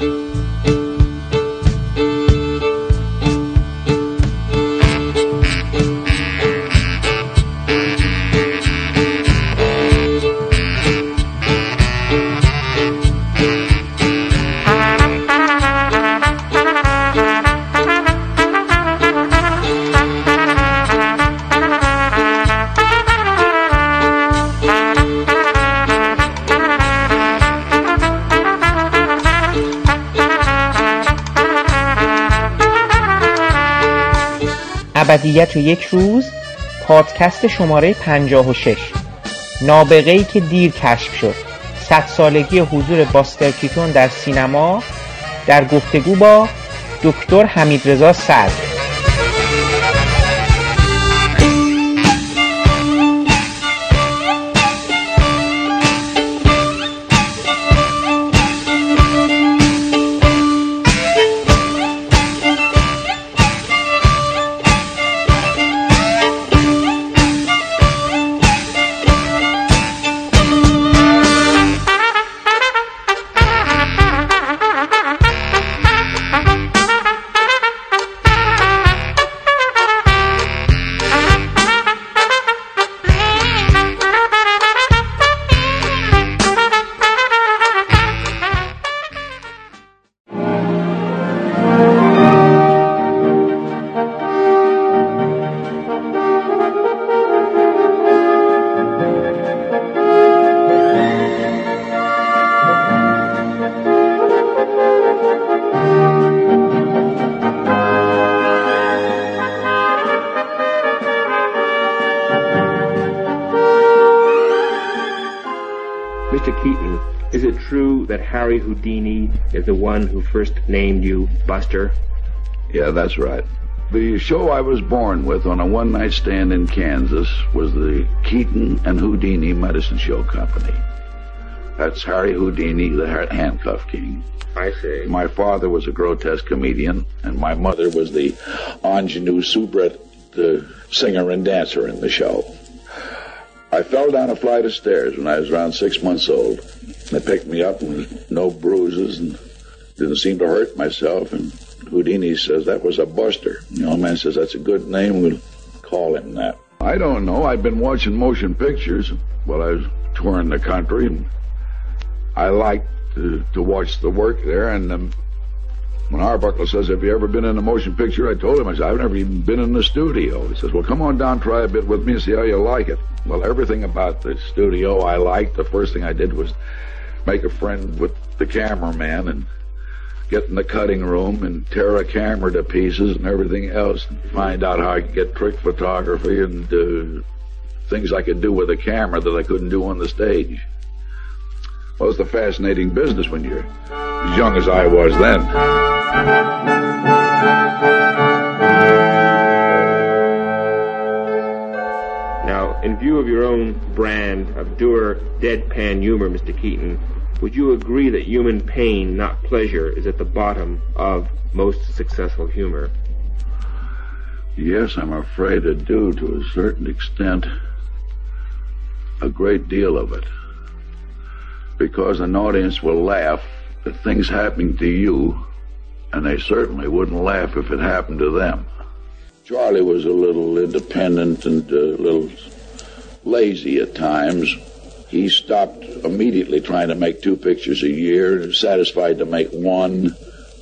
ابدیت و یک روز پادکست شماره 56 نابغه ای که دیر کشف شد. صد سالگی حضور باستر کیتون در سینما در گفتگو با دکتر حمیدرضا صدر. Harry Houdini is the one who first named you Buster? Yeah, that's right. The show I was born with on a one night stand in Kansas was the Keaton and Houdini Medicine Show Company. That's Harry Houdini, the handcuff king. I see. My father was a grotesque comedian, and my mother was the ingenue soubrette, the singer and dancer in the show. I fell down a flight of stairs when I was around six months old. They picked me up with no bruises and didn't seem to hurt myself. And Houdini says that was a buster. The old man says that's a good name. We'll call him that. I don't know. I've been watching motion pictures while I was touring the country, and I liked to, to watch the work there. And um, when Arbuckle says, "Have you ever been in a motion picture?" I told him, "I said I've never even been in the studio." He says, "Well, come on down, try a bit with me, and see how you like it." Well, everything about the studio I liked. The first thing I did was make a friend with the cameraman and get in the cutting room and tear a camera to pieces and everything else and find out how I could get trick photography and uh, things I could do with a camera that I couldn't do on the stage. Well, it's a fascinating business when you're as young as I was then. Now, in view of your own brand of dour, deadpan humor, Mr. Keaton, would you agree that human pain, not pleasure, is at the bottom of most successful humor? Yes, I'm afraid it do to a certain extent. A great deal of it. Because an audience will laugh at things happening to you, and they certainly wouldn't laugh if it happened to them. Charlie was a little independent and a little lazy at times, he stopped immediately trying to make two pictures a year, satisfied to make one.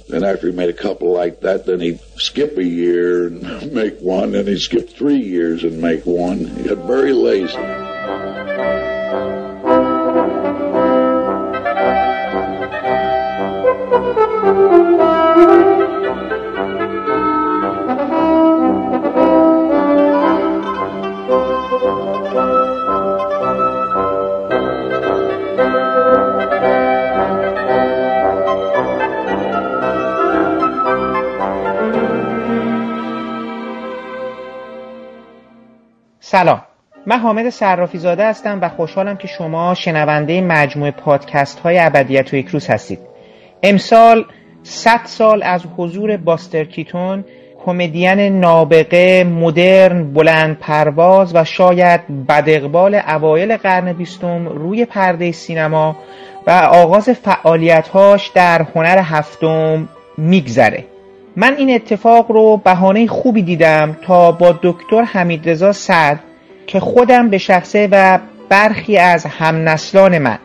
Then after he made a couple like that, then he'd skip a year and make one, then he'd skip three years and make one. He got very lazy. من حامد صرافی زاده هستم و خوشحالم که شما شنونده مجموعه پادکست های ابدیت و یک هستید. امسال 100 سال از حضور باستر کیتون کمدین نابغه مدرن بلند پرواز و شاید بدقبال اوایل قرن بیستم روی پرده سینما و آغاز فعالیتهاش در هنر هفتم میگذره. من این اتفاق رو بهانه خوبی دیدم تا با دکتر حمیدرضا سعد که خودم به شخصه و برخی از همنسلان من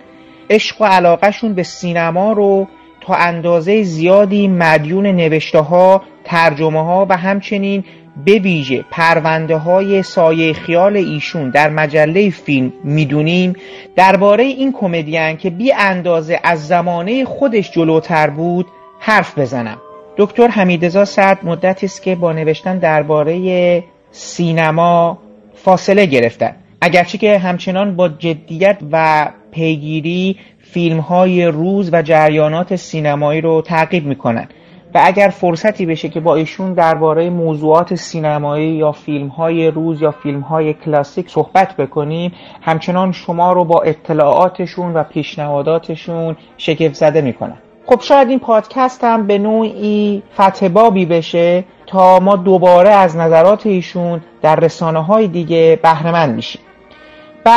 عشق و علاقهشون به سینما رو تا اندازه زیادی مدیون نوشته ها، ترجمه ها و همچنین به ویژه پرونده های سایه خیال ایشون در مجله فیلم می‌دونیم درباره این کمدین که بی اندازه از زمانه خودش جلوتر بود حرف بزنم. دکتر حمیدزا سعد مدتی است که با نوشتن درباره سینما فاصله گرفتن. اگرچه که همچنان با جدیت و پیگیری فیلم های روز و جریانات سینمایی رو تعقیب می‌کنن. و اگر فرصتی بشه که با ایشون درباره موضوعات سینمایی یا فیلم های روز یا فیلم های کلاسیک صحبت بکنیم همچنان شما رو با اطلاعاتشون و پیشنهاداتشون شگفت زده می‌کنن خب شاید این پادکست هم به نوعی فتبابی بشه تا ما دوباره از نظرات ایشون در رسانه های دیگه بهرهمند میشیم.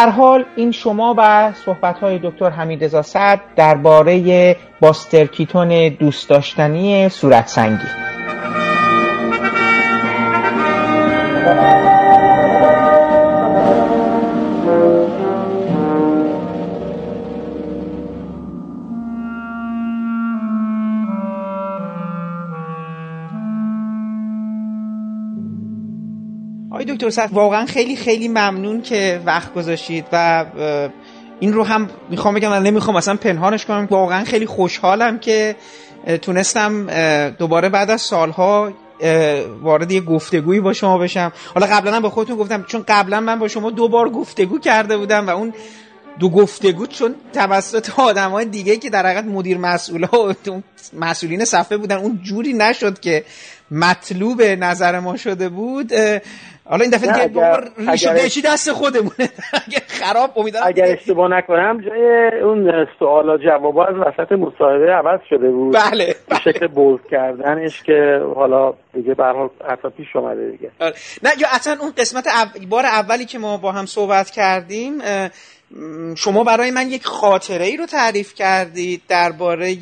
حال این شما و صحبت های دکتر حمید سعد درباره باستر کیتون دوست داشتنی صورت سنگی دکتر سعد واقعا خیلی خیلی ممنون که وقت گذاشتید و این رو هم می‌خوام بگم من نمی‌خوام اصلا پنهانش کنم. واقعا خیلی خوشحالم که تونستم دوباره بعد از سالها وارد یه گفتگویی با شما بشم. حالا قبلا هم به خودتون گفتم چون قبلا من با شما دو بار گفتگو کرده بودم و اون دو گفتگو چون توسط آدم های دیگه که در حقیقت مدیر مسئول ها مسئولین صفحه بودن اون جوری نشد که مطلوب نظر ما شده بود. حالا این دفعه دیگه اگر... اگر... چی دست خودمونه اگه خراب امیدوارم اگر اشتباه نکنم جای اون سوالا جوابا از وسط مصاحبه عوض شده بود بله, به بله. شکل بولد کردنش که حالا دیگه به حال حتی پیش اومده دیگه آره. نه یا اصلا اون قسمت بار اولی که ما با هم صحبت کردیم شما برای من یک خاطره ای رو تعریف کردید درباره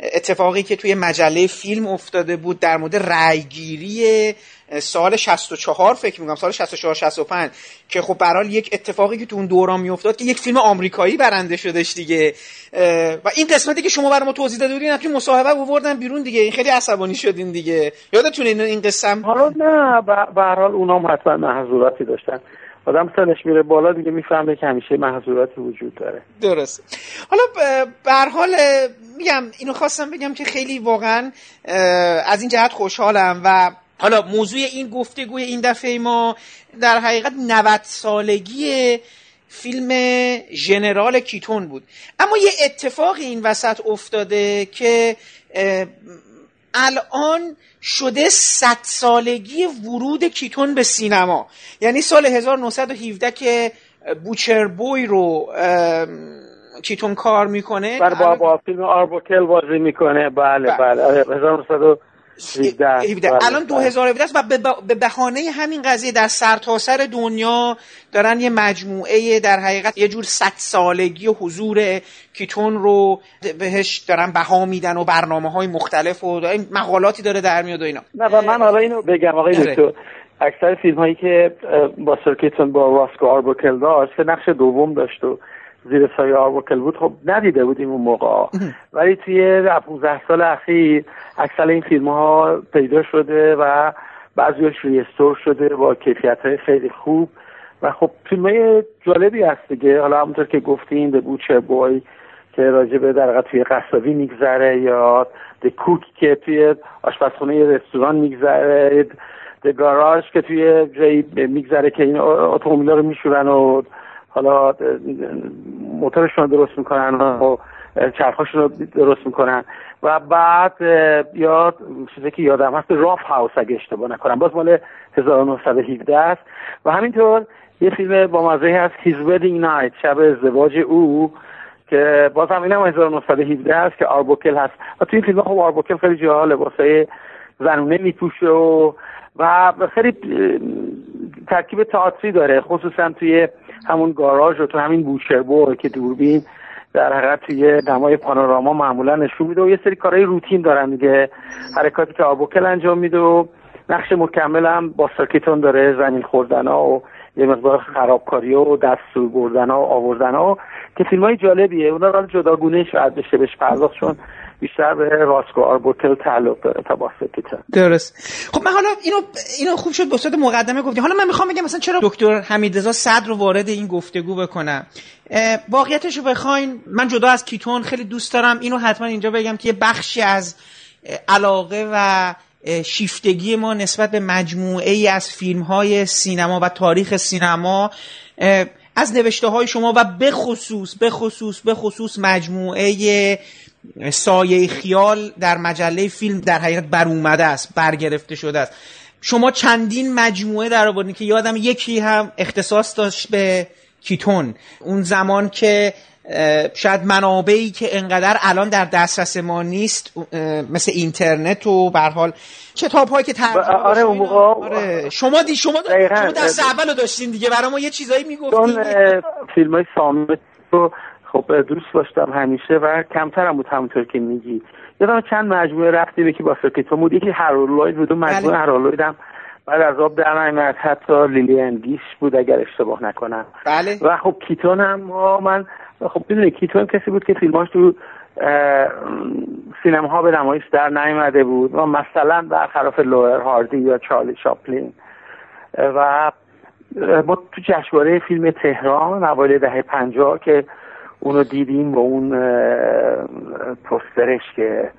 اتفاقی که توی مجله فیلم افتاده بود در مورد رأیگیری سال 64 فکر می‌کنم سال 64 65 که خب برحال یک اتفاقی که تو اون دوران میافتاد که یک فیلم آمریکایی برنده شدش دیگه و این قسمتی که شما برای ما توضیح داده بودین توی مصاحبه آوردن بیرون دیگه این خیلی عصبانی شدین دیگه. یادتونه این این قسم حالا نه به هر حال اونام حتما محظوراتی داشتن. آدم سنش میره بالا دیگه می‌فهمه که همیشه محظوراتی وجود داره. درست حالا به حال میگم اینو خواستم بگم که خیلی واقعا از این جهت خوشحالم و حالا موضوع این گفتگوی این دفعه ما در حقیقت 90 سالگی فیلم ژنرال کیتون بود. اما یه اتفاق این وسط افتاده که الان شده 100 سالگی ورود کیتون به سینما. یعنی سال 1917 که بوچر بوی رو کیتون کار می‌کنه. بر با, با فیلم آربوکل بازی می‌کنه. بله بله, بله. 17 الان 2017 است و به بهانه همین قضیه در سرتاسر سر دنیا دارن یه مجموعه در حقیقت یه جور صد سالگی و حضور کیتون رو بهش دارن بها میدن و برنامه های مختلف و مقالاتی داره در میاد و اینا. نه و من حالا اینو بگم آقای آره. دکتر. اکثر فیلم هایی که با سرکیتون با راسکو آربوکل داشت نقش دوم داشت و زیر سایه آربوکل بود خب ندیده بودیم اون موقع. ولی توی 15 سال اخیر اکثر این فیلم ها پیدا شده و بعضیش ریستور شده با کیفیت های خیلی خوب. و خب فیلم های جالبی هست دیگه. حالا همونطور که گفتیم به بوچر بوی که راجع به در توی قصابی میگذره یا د کوک که توی آشپزخونه رستوران میگذره. د گاراژ که توی جایی میگذره که این اتومبیلا رو میشورن و حالا موتورشون رو درست می‌کنن و چرخاشون رو درست می‌کنن. و بعد یاد چیزی که یادم هست راف هاوس اگه اشتباه نکنم. باز مال 1917 است. و همینطور یه فیلم با مزه هست His Wedding Night شب ازدواج او که باز هم اینم 1917 است که آربوکل هست. و توی این فیلم خب آربوکل خیلی جاها لباسای زنونه میپوشه و و خیلی ترکیب تئاتری داره. خصوصا توی همون گاراژ و تو همین بوشربو که دوربین در حقیقت توی نمای پانوراما معمولا نشون میده و یه سری کارهای روتین دارن دیگه. حرکاتی که آبوکل انجام میده و نقش مکمل هم با ساکیتون داره زمین خوردن ها و یه مقدار خرابکاری و دستور بردن ها و آوردن ها. که فیلم های جالبیه. اونا را جداگونه شاید بشه بهش پرداخت چون بیشتر به راسکو آربوتل تعلق داره تا با درست. خب من حالا اینو اینو خوب شد به مقدمه گفتیم. حالا من می‌خوام بگم مثلا چرا دکتر حمیدرضا صدر رو وارد این گفتگو بکنم واقعیتش رو بخواین. من جدا از کیتون خیلی دوست دارم. اینو حتما اینجا بگم که یه بخشی از علاقه و شیفتگی ما نسبت به مجموعه ای از فیلم های سینما و تاریخ سینما از نوشته های شما و به خصوص به خصوص به خصوص مجموعه سایه خیال در مجله فیلم در حقیقت بر اومده است برگرفته شده است. شما چندین مجموعه در آوردین که یادم یکی هم اختصاص داشت به کیتون. اون زمان که شاید منابعی که انقدر الان در دسترس ما نیست مثل اینترنت و به حال کتاب هایی که آره اون موقع آره. شما دی شما, شما دست اول داشتین دیگه برای ما یه چیزایی می‌گفتین. فیلم های سامت رو خب دوست داشتم همیشه و کمتر هم بود همونطور که میگی. یادم چند مجموعه رفتیم یکی با سرکیتو بود یکی هرولوید بود. و مجموعه بله. هرولوید هم بعد از آب در نمیاد حتی لیلی اندیش بود اگر اشتباه نکنم. بله. و خب کیتون هم من خب بدونی کیتون کسی بود که فیلماش تو سینما ها به نمایش در نیامده بود. و مثلا برخلاف لوئر هاردی یا چارلی شاپلین و ما تو جشنواره فیلم تهران اوایل دهه پنجاه که اونو دیدیم با اون پسترش که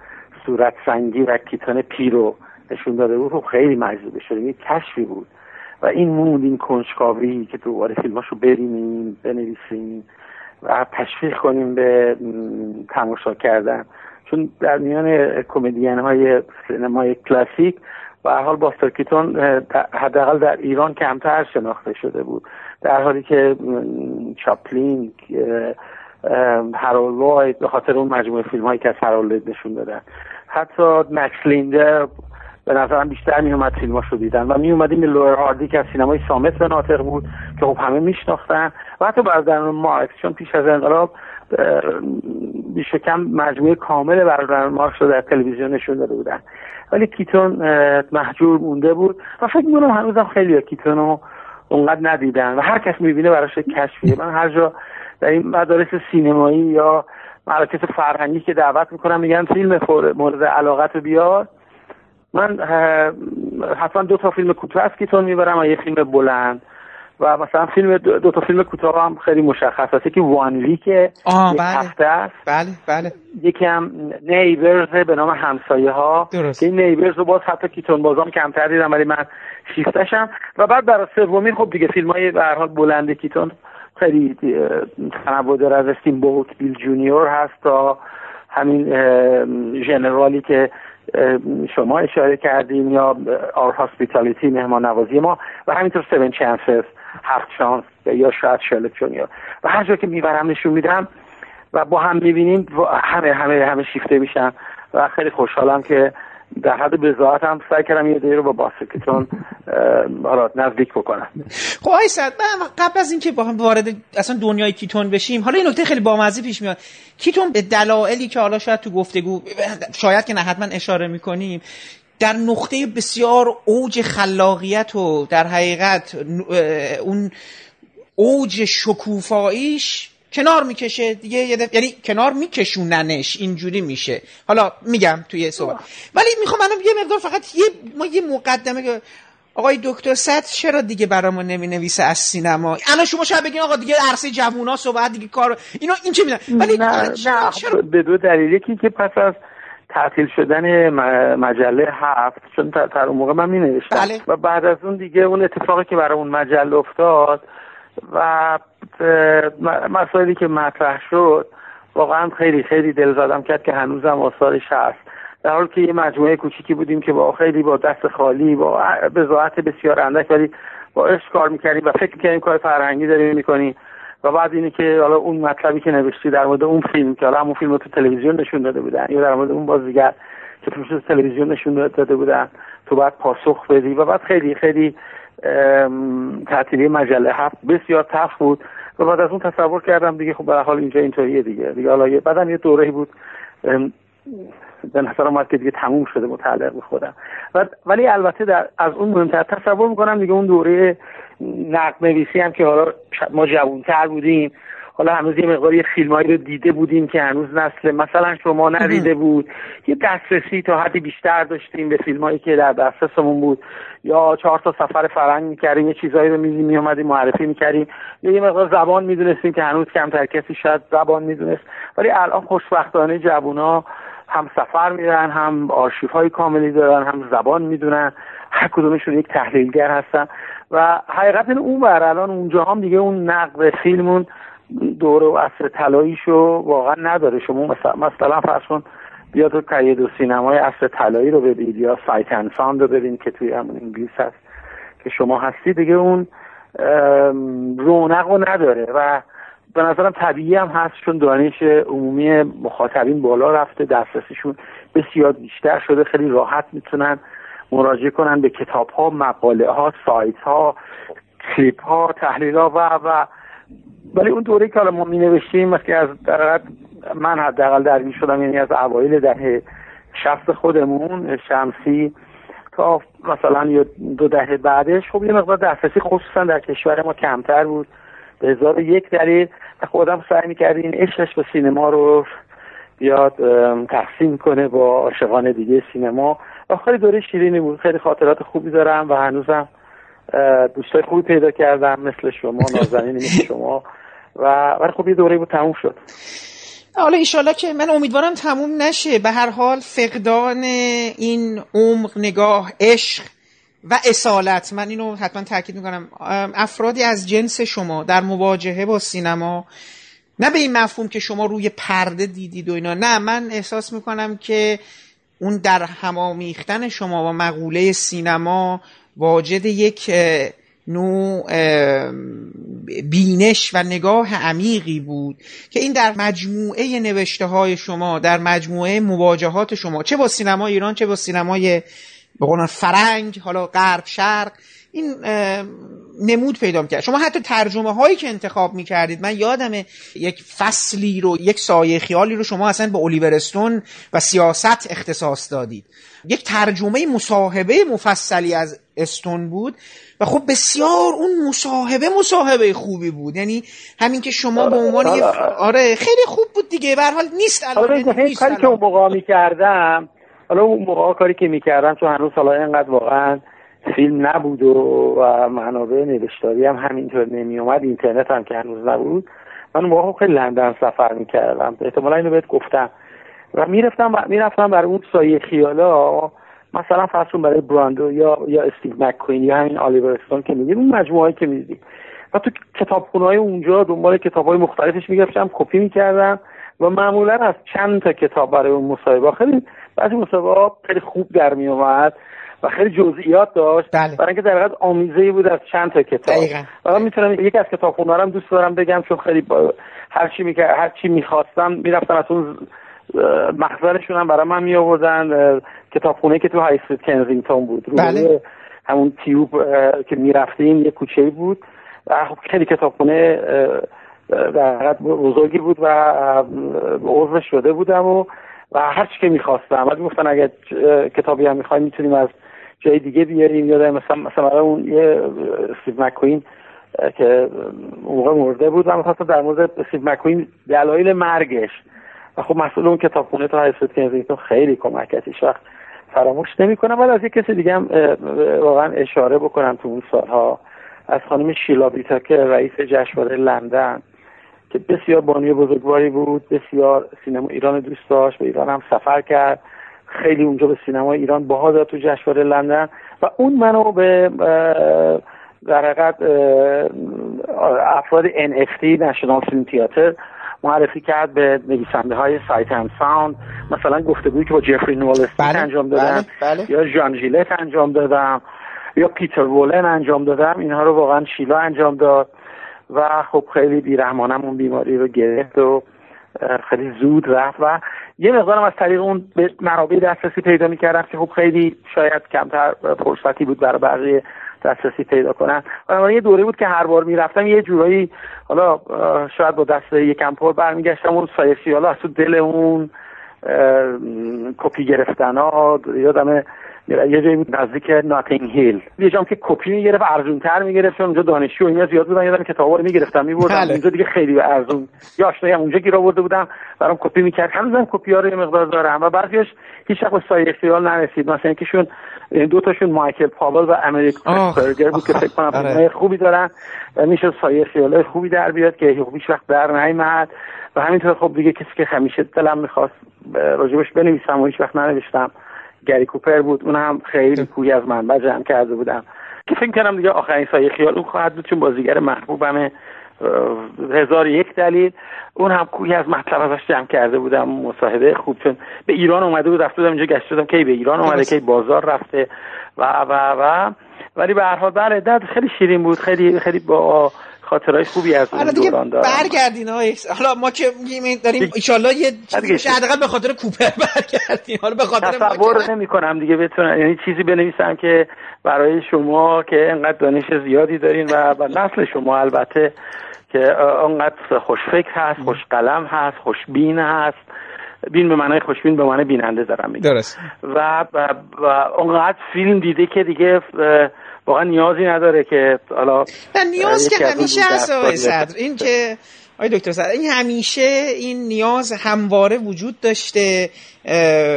صورت سنگی و کیتون پیرو نشون داده بود خب خیلی مجذوبه شده یه کشفی بود. و این موند این کنجکاوی که دوباره فیلماشو برینیم بنویسیم و تشویق کنیم به تماشا کردن. چون در میان کمدین های سینمای کلاسیک و حال باستر کیتون حداقل در ایران کمتر شناخته شده بود. در حالی که چاپلین هارولد به خاطر اون مجموعه فیلم هایی که ازش نشون دادن حتی مکس لیندر به نظرم بیشتر می اومد فیلماشو دیدن و می اومدیم لورل هاردی که از سینمای صامت به ناطق بود که خب همه میشناختن و حتی در مارکس چون پیش از انقلاب بیش کم مجموعه کامل برادران مارکس رو در تلویزیون نشون داده بودن. ولی کیتون محجور مونده بود و فکر می‌کنم هنوزم خیلی کیتون رو اونقدر ندیدن و هر کس می‌بینه براش کشفیه. من هر جا در این مدارس سینمایی یا مراکز فرهنگی که دعوت می‌کنم میگن فیلم مورد علاقت رو بیار. من حتما دو تا فیلم کوتاه از کیتون می‌برم و یه فیلم بلند. و مثلا فیلم دو, تا فیلم کوتاه هم خیلی مشخص است. که One Week یک بله. هفته است. بله بله. یکی هم Neighbors به نام همسایه ها درست. این Neighbors رو باز حتی کیتون بازام کمتر دیدم ولی من شیفتشم و بعد برای سومی خب دیگه فیلم های به حال بلند کیتون. خیلی تنوع داره از Steamboat Bill Junior هست تا همین ژنرالی که شما اشاره کردیم یا Our Hospitality مهمان نوازی ما و همینطور Seven Chances هفت شانس یا شاید Sherlock Junior و هر جا که می‌برم نشون میدم و با هم می‌بینیم همه همه همه شیفته میشن و خیلی خوشحالم که در حد بضاعت هم سعی کردم یه دیگه رو با باستر کیتون حالا نزدیک بکنم. خب آی سعد قبل از اینکه با هم وارد اصلا دنیای کیتون بشیم حالا این نکته خیلی بامزه پیش میاد. کیتون به دلایلی که حالا شاید تو گفتگو شاید که نه حتما اشاره می‌کنیم در نقطه بسیار اوج خلاقیت و در حقیقت اون اوج شکوفاییش کنار می‌کشه دیگه یعنی کنار میکشوننش اینجوری میشه. حالا میگم توی صحبت. ولی می‌خوام الان یه مقدار فقط یه ما یه مقدمه که آقای دکتر صد چرا دیگه برامون نمی نویسه از سینما؟ الان شما شاید بگین آقا دیگه عرصه جوونا صحبت دیگه کار اینا این چه میدن ولی نه, نه. چرا؟ به دو دلیل. یکی که پس از تعطیل شدن مجله هفت چون تا اون موقع من می نوشتم بله. و بعد از اون دیگه اون اتفاقی که برای اون مجله افتاد و مسائلی که مطرح شد واقعا خیلی خیلی دل زدم کرد که هنوزم آثارش هست. در حال که یه مجموعه کوچیکی بودیم که با خیلی با دست خالی با بزاعت بسیار اندک ولی با عشق کار می‌کردیم و فکر می‌کردیم کار فرهنگی داریم می‌کنیم. و بعد اینه که حالا اون مطلبی که نوشتی در مورد اون فیلم که حالا همون فیلم رو تو تلویزیون نشون داده بودن یا در مورد اون بازیگر که تو تلویزیون نشون داده بودن تو بعد پاسخ بدی و بعد خیلی خیلی تعطیلی مجله هفت بسیار تف بود و بعد از اون تصور کردم دیگه خب به حال اینجا اینطوریه دیگه. دیگه حالا بعدم یه دوره‌ای بود. به نظر اومد که دیگه تموم شده متعلق به خودم. ولی البته در از اون مهمتر تصور می‌کنم دیگه اون دوره نقد نویسی هم که حالا ما جوانتر بودیم حالا هنوز یه مقداری فیلمایی رو دیده بودیم که هنوز نسل مثلا شما ندیده بود. یه دسترسی تا حدی بیشتر داشتیم به فیلمایی که در دسترسمون بود. یا چهار تا سفر فرنگ می‌کردیم یه چیزایی رو میدیم میومدیم معرفی می‌کردیم. یا یه مقدار زبان می‌دونستیم که هنوز کمتر کسی شاید زبان می‌دونست. ولی الان خوشبختانه جوونا هم سفر میرن هم آرشیف های کاملی دارن هم زبان می‌دونن. هر کدومشون یک تحلیلگر هستن. و حقیقت اون بر الان اونجا هم دیگه اون نقد فیلمون دوره و عصر طلاییشو واقعا نداره. شما مثلا فرض کن بیا تو قید و سینمای عصر طلایی رو ببینید یا سایت اند رو ببینید که توی همون انگلیس هست که شما هستی دیگه اون رونق رو نداره و به نظرم طبیعی هم هست چون دانش عمومی مخاطبین بالا رفته دسترسیشون بسیار بیشتر شده خیلی راحت می‌تونن مراجعه کنن به کتاب ها مقاله ها سایت ها کلیپ ها تحلیل ها و و ولی اون دوره که ما می نوشتیم وقتی از در من حداقل درگیر شدم یعنی از اوایل دهه شخص خودمون شمسی تا مثلا یا دو دهه بعدش خب یه مقدار دسترسی خصوصا در کشور ما کمتر بود. به هزار یک دلیل. خودم سعی می‌کردی این عشقش به سینما رو بیاد تقسیم کنه با عاشقان دیگه سینما. و خیلی دوره شیرینی بود. خیلی خاطرات خوبی دارم و هنوزم دوستای خوبی پیدا کردم مثل شما نازنین مثل شما. و ولی خب یه دوره بود تموم شد. حالا ایشالا که من امیدوارم تموم نشه. به هر حال فقدان این عمق نگاه عشق و اصالت من اینو حتما تاکید می‌کنم. افرادی از جنس شما در مواجهه با سینما نه به این مفهوم که شما روی پرده دیدید و اینا نه من احساس می‌کنم که اون در همامیختن شما و مقوله سینما واجد یک نوع بینش و نگاه عمیقی بود که این در مجموعه نوشته های شما در مجموعه مواجهات شما چه با سینما ایران چه با سینمای به فرنگ حالا غرب شرق این نمود پیدا کرد شما حتی ترجمه هایی که انتخاب می کردید من یادم یک فصلی رو یک سایه خیالی رو شما اصلا به الیورستون و سیاست اختصاص دادید. یک ترجمه مصاحبه مفصلی از استون بود و خب بسیار اون مصاحبه مصاحبه خوبی بود. یعنی همین که شما به عنوان آره, آره خیلی خوب بود دیگه به حال نیست الان آره کاری که اون موقع کردم حالا اون موقع کاری که می‌کردم چون هنوز حالا اینقدر واقعا فیلم نبود و, و منابع نوشتاری هم همینطور نمیومد اینترنت هم که هنوز نبود من اون موقع خیلی لندن سفر می‌کردم. احتمالا اینو بهت گفتم. و می‌رفتم می‌رفتم برای اون سایه خیالا مثلا فرض برای براندو یا یا استیو مکوین یا همین آلیور استون که میدیم اون مجموعه که می‌دیدیم. و تو کتابخونه های اونجا دنبال کتاب های مختلفش می‌گرفتم کپی می‌کردم و معمولا از چند تا کتاب برای اون مصاحبه خیلی بعضی مصاحبه خیلی خوب در میومد و خیلی جزئیات داشت. بله. برای اینکه در آمیزه بود از چند تا کتاب. و می‌تونم یکی از کتاب هم دوست دارم بگم چون خیلی با... هر چی می... هر چی می‌خواستم می‌رفتم از اون مخزنشون هم برای من می آوردن کتابخونه که تو های استریت کنزینگتون بود. بله. همون تیوب که می‌رفتیم یه کوچه بود. و خب خیلی کتابخونه در بزرگی بود و عضو شده بودم و و هر چی که می‌خواستم. بعد گفتن اگه کتابی هم می‌خوایم می‌تونیم از جای دیگه بیاریم. یادم مثلا مثلا اون یه استیو مکوین که موقع مرده بود و مثلا در مورد استیو مکوین دلایل مرگش. و خب مسئول اون کتابخونه تو های‌استریت کنزینگتون خیلی کمک هیچ وقت فراموش نمی‌کنم. ولی از یک کسی دیگه هم واقعا اشاره بکنم تو اون سالها. از خانم شیلا ویتاکر رئیس جشنواره لندن. که بسیار بانوی بزرگواری بود بسیار سینما ایران دوست داشت به ایران هم سفر کرد. خیلی اونجا به سینما ایران باها داد تو جشنواره لندن و اون منو به در حقیقت افراد NFT نشنال فیلم تیاتر معرفی کرد به نویسنده های سایت اند ساوند مثلا گفتگویی که با جفری نوالستین بله، انجام دادم بله، بله. یا جان ژیلت انجام دادم یا پیتر وولن انجام دادم اینها رو واقعا شیلا انجام داد. و خب خیلی بیرحمانم اون بیماری رو گرفت و خیلی زود رفت و یه مقدارم از طریق اون به منابع دسترسی پیدا می‌کردم که خب خیلی شاید کمتر فرصتی بود برای بقیه دسترسی پیدا کنن. و یه دوره بود که هر بار می‌رفتم یه جورایی حالا شاید با دست یکم پر برمیگشتم اون سایسی حالا از تو دل اون کپی گرفتن ها یادم یه جایی بود نزدیک ناتینگ هیل یه جام که کپی می‌گرفت ارزون تر می‌گرفت. چون اونجا دانشجو اینا زیاد بودن. یادم کتابا رو می‌گرفتم میبردم بله. اونجا دیگه خیلی ارزون. یا آشنایی هم اونجا گیر آورده بودم برام کپی می‌کرد. هنوزم کپی ها رو یه مقدار دارم. و بعضیش هیچ وقت سایه خیال نرسید. مثلا اینکهشون دو تاشون مایکل پاول و امریک برگر بود که فکر کنم آره. خوبی دارن. و میشه سایه خیال خوبی در بیاد که هیچ وقت در نیامد و همینطور خب دیگه کسی که همیشه دلم می‌خواست راجبش بنویسم و هیچ وقت ننوشتم. گری کوپر بود اون هم خیلی پوی از من جمع کرده بودم. که فکر کنم دیگه آخرین سایه خیال اون خواهد بود چون بازیگر محبوبمه هزار یک دلیل. اون هم کوی از مطلب ازش جمع کرده بودم مصاحبه خوب چون به ایران اومده بود رفته بودم اینجا گشت شدم کی به ایران اومده کی بازار رفته. و و و. ولی به هر حال بله خیلی شیرین بود خیلی خیلی با خاطرهای خوبی از اون دوران دارم. برگردین حالا ما که میگیم داریم ان یه حداقل به خاطر کوپر برگردیم حالا به خاطر تصور نمی کنم دیگه بتونم. یعنی چیزی بنویسم که برای شما که انقدر دانش زیادی دارین و, و نسل شما البته که انقدر خوشفکر هست خوش قلم هست خوشبین هست. بین به معنای خوشبین به معنای بیننده دارم میگم. درست. و و, و اونقدر فیلم دیده که دیگه واقعا نیازی نداره که حالا نیاز که همیشه هست آقای صدر این که آقای دکتر صدر این همیشه این نیاز همواره وجود داشته.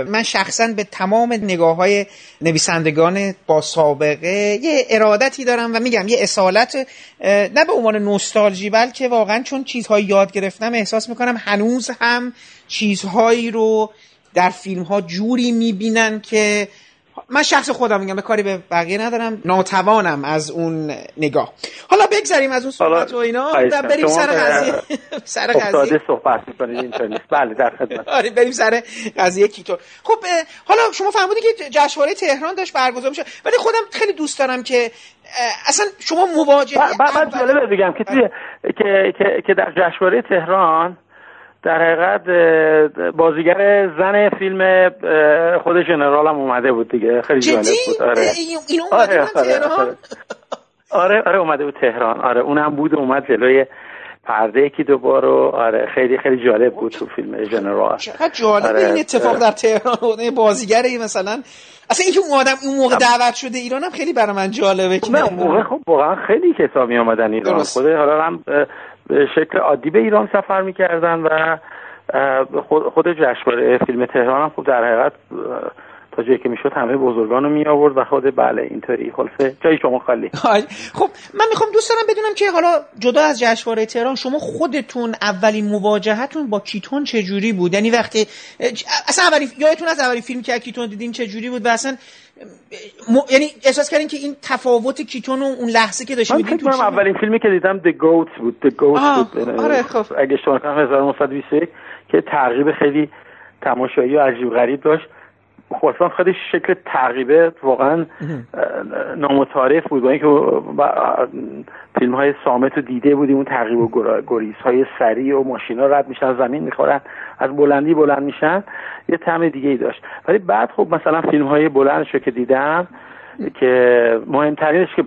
من شخصا به تمام نگاه های نویسندگان با سابقه یه ارادتی دارم و میگم یه اصالت نه به عنوان نوستالژی بلکه واقعا چون چیزهایی یاد گرفتم احساس می‌کنم هنوز هم چیزهایی رو در فیلم ها جوری می‌بینن که من شخص خودم میگم به کاری به بقیه ندارم ناتوانم از اون نگاه. حالا بگذاریم از اون صحبت و اینا. و بریم سر قضیه. سر قضیه. صحبت می‌کنید اینطور بله در خدمت. آره بریم سر قضیه کیتو. خب حالا شما فرمودید که جشنواره تهران داشت برگزار میشه ولی خودم خیلی دوست دارم که اصلا شما مواجهه بعد جالبه بگم که که که در جشنواره تهران در حقیقت بازیگر زن فیلم خود جنرال هم اومده بود دیگه. خیلی جالب بود. آره. آره آره, آره. آره آره اومده بود تهران. آره اونم بود اومد جلوی پرده یکی دو بار آره خیلی خیلی جالب بود تو فیلم جنرال. چقدر جالب آره. این اتفاق در تهران بازیگر مثلا. اصلا اینکه اون آدم اون موقع دعوت شده ایران هم خیلی برای من جالبه که نه اون موقع خب واقعا خیلی کسا آمدن ایران. خود حالا هم به شکل عادی به ایران سفر می‌کردن و خود جشنواره فیلم تهران هم خب در حقیقت تا جایی که می‌شد همه بزرگان رو می آورد و خود بله اینطوری. خلاصه جای شما خالی. خب من می‌خوام دوست دارم بدونم که حالا جدا از جشنواره تهران شما خودتون اولین مواجهتون با کیتون چه جوری بود؟ یعنی وقتی اصلا اولین یادتون از اولین فیلم که کیتون دیدین چه جوری بود؟ و اصلا م... یعنی احساس کردین که این تفاوت کیتون و اون لحظه که داشتیم من فکر اولین فیلمی که دیدم The Goats بود. The Goats بود. آره خب. اگه شما 1921 که ترغیب خیلی تماشایی و عجیب غریب داشت. خراسان خیلی شکل تعقیبه. واقعا نامتعارف بود با اینکه فیلم های سامت رو دیده بودیم. اون تعقیب و گریز های سریع و ماشینا رد میشن زمین می‌خورن از بلندی بلند میشن. یه طعم دیگه ای داشت. ولی بعد خب مثلا فیلم های بلندش که دیدم که مهمترینش که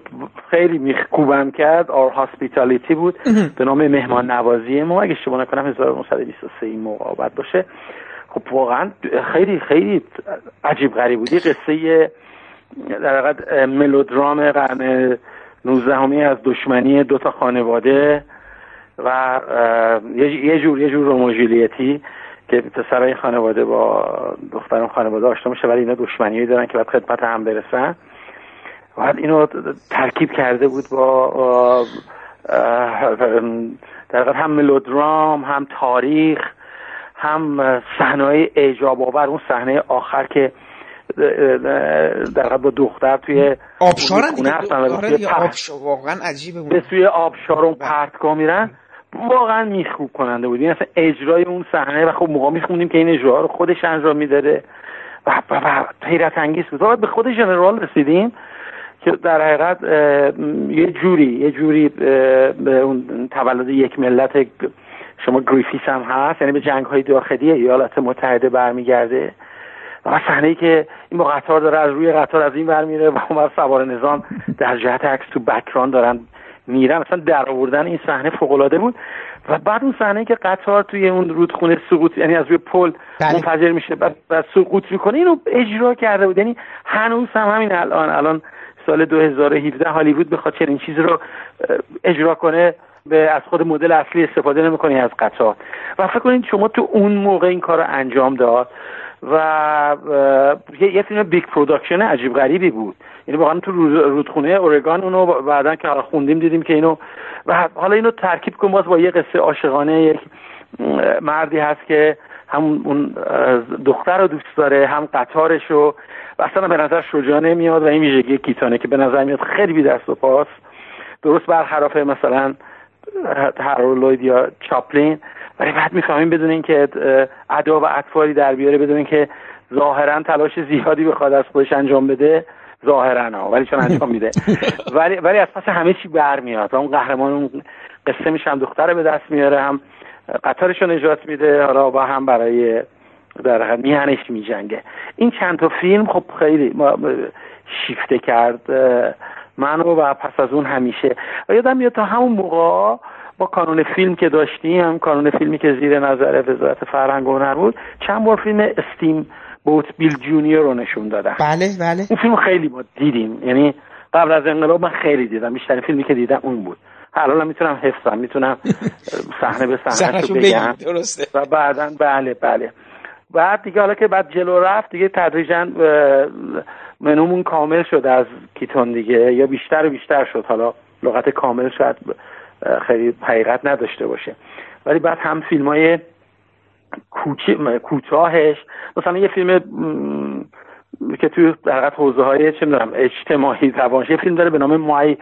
خیلی میخکوبم کرد آر هاسپیتالیتی بود. به نام مهمان نوازی ما. اگه شما نکنم 1923 این موقع باشه. خب واقعا خیلی خیلی عجیب غریب بودی قصه در ملودرام قرن 19 از دشمنی دو تا خانواده و یه جور یه جور روموجولیتی که پسرای خانواده با دختران خانواده آشنا میشه ولی اینا دشمنی دارن که باید خدمت هم برسن. بعد اینو ترکیب کرده بود با در هم ملودرام هم تاریخ هم صحنه اعجاب آور اون صحنه آخر که در با دختر توی آبشارن دیگه. آره آبشار واقعا عجیبه به سوی آبشار اون پرتگاه میرن. واقعا میخوب کننده بود. این اصلا اجرای اون صحنه و خب موقع میخوندیم که این اجرا رو خودش انجام می‌داده. و, و, حیرت انگیز بود. به خود جنرال رسیدیم که در حقیقت یه جوری یه جوری به اون تولد یک ملت شما گریفیس هم هست یعنی به جنگ های داخلی ایالات متحده برمیگرده. و صحنه ای که این با قطار داره از روی قطار از این ور میره و اون سوار نظام در جهت عکس تو بکران دارن میرن. مثلا در آوردن این صحنه فوق العاده بود. و بعد اون صحنه که قطار توی اون رودخونه سقوط یعنی از روی پل بله. منفجر میشه بعد, بعد سقوط می‌کنه اینو اجرا کرده بود. یعنی هنوز هم همین الان الان سال 2017 هالیوود بخواد چنین چیزی رو اجرا کنه. به از خود مدل اصلی استفاده نمی‌کنی از قطار. و فکر کنید شما تو اون موقع این کار رو انجام داد و یه فیلم big production عجیب غریبی بود. یعنی واقعا تو رودخونه اورگان اونو بعدا که خوندیم دیدیم که اینو و حالا اینو ترکیب کن باز با یه قصه عاشقانه یک مردی هست که هم اون دختر رو دوست داره هم قطارش رو و اصلا به نظر شجاع میاد و این ویژگی کیتونه که به نظر میاد خیلی بی دست و پاس. درست برخلاف مثلا هارولوید یا چاپلین ولی بعد می‌فهمیم بدون اینکه ادا و اطفاری در بیاره بدون که ظاهرا تلاش زیادی بخواد از خودش انجام بده ظاهرا ها ولی چون انجام میده. ولی ولی از پس همه چی برمیاد و اون قهرمان اون قصه میشه هم دختر به دست میاره هم قطارش رو نجات میده حالا با هم برای در میهنش میجنگه. این چند تا فیلم خب خیلی شیفته کرد منو و پس از اون همیشه. و یادم میاد تا همون موقع با کانون فیلم که داشتیم هم کانون فیلمی که زیر نظر وزارت فرهنگ و هنر بود چند بار فیلم استیم بوت بیل جونیور رو نشون دادن بله بله. اون فیلم خیلی ما دیدیم. یعنی قبل از انقلاب من خیلی دیدم. بیشتر فیلمی که دیدم اون بود. الان می‌تونم حفظم می‌تونم صحنه به صحنه رو بگم. و بعدا بله بله. بعد دیگه حالا که بعد جلو رفت دیگه تدریجا منومون کامل شد از کیتون دیگه یا بیشتر و بیشتر شد. حالا لغت کامل شاید خیلی حقیقت نداشته باشه. ولی بعد هم فیلم های کوتاهش مثلا یه فیلم که توی در حوزه های چه می‌دونم اجتماعی یه فیلم داره به نام مای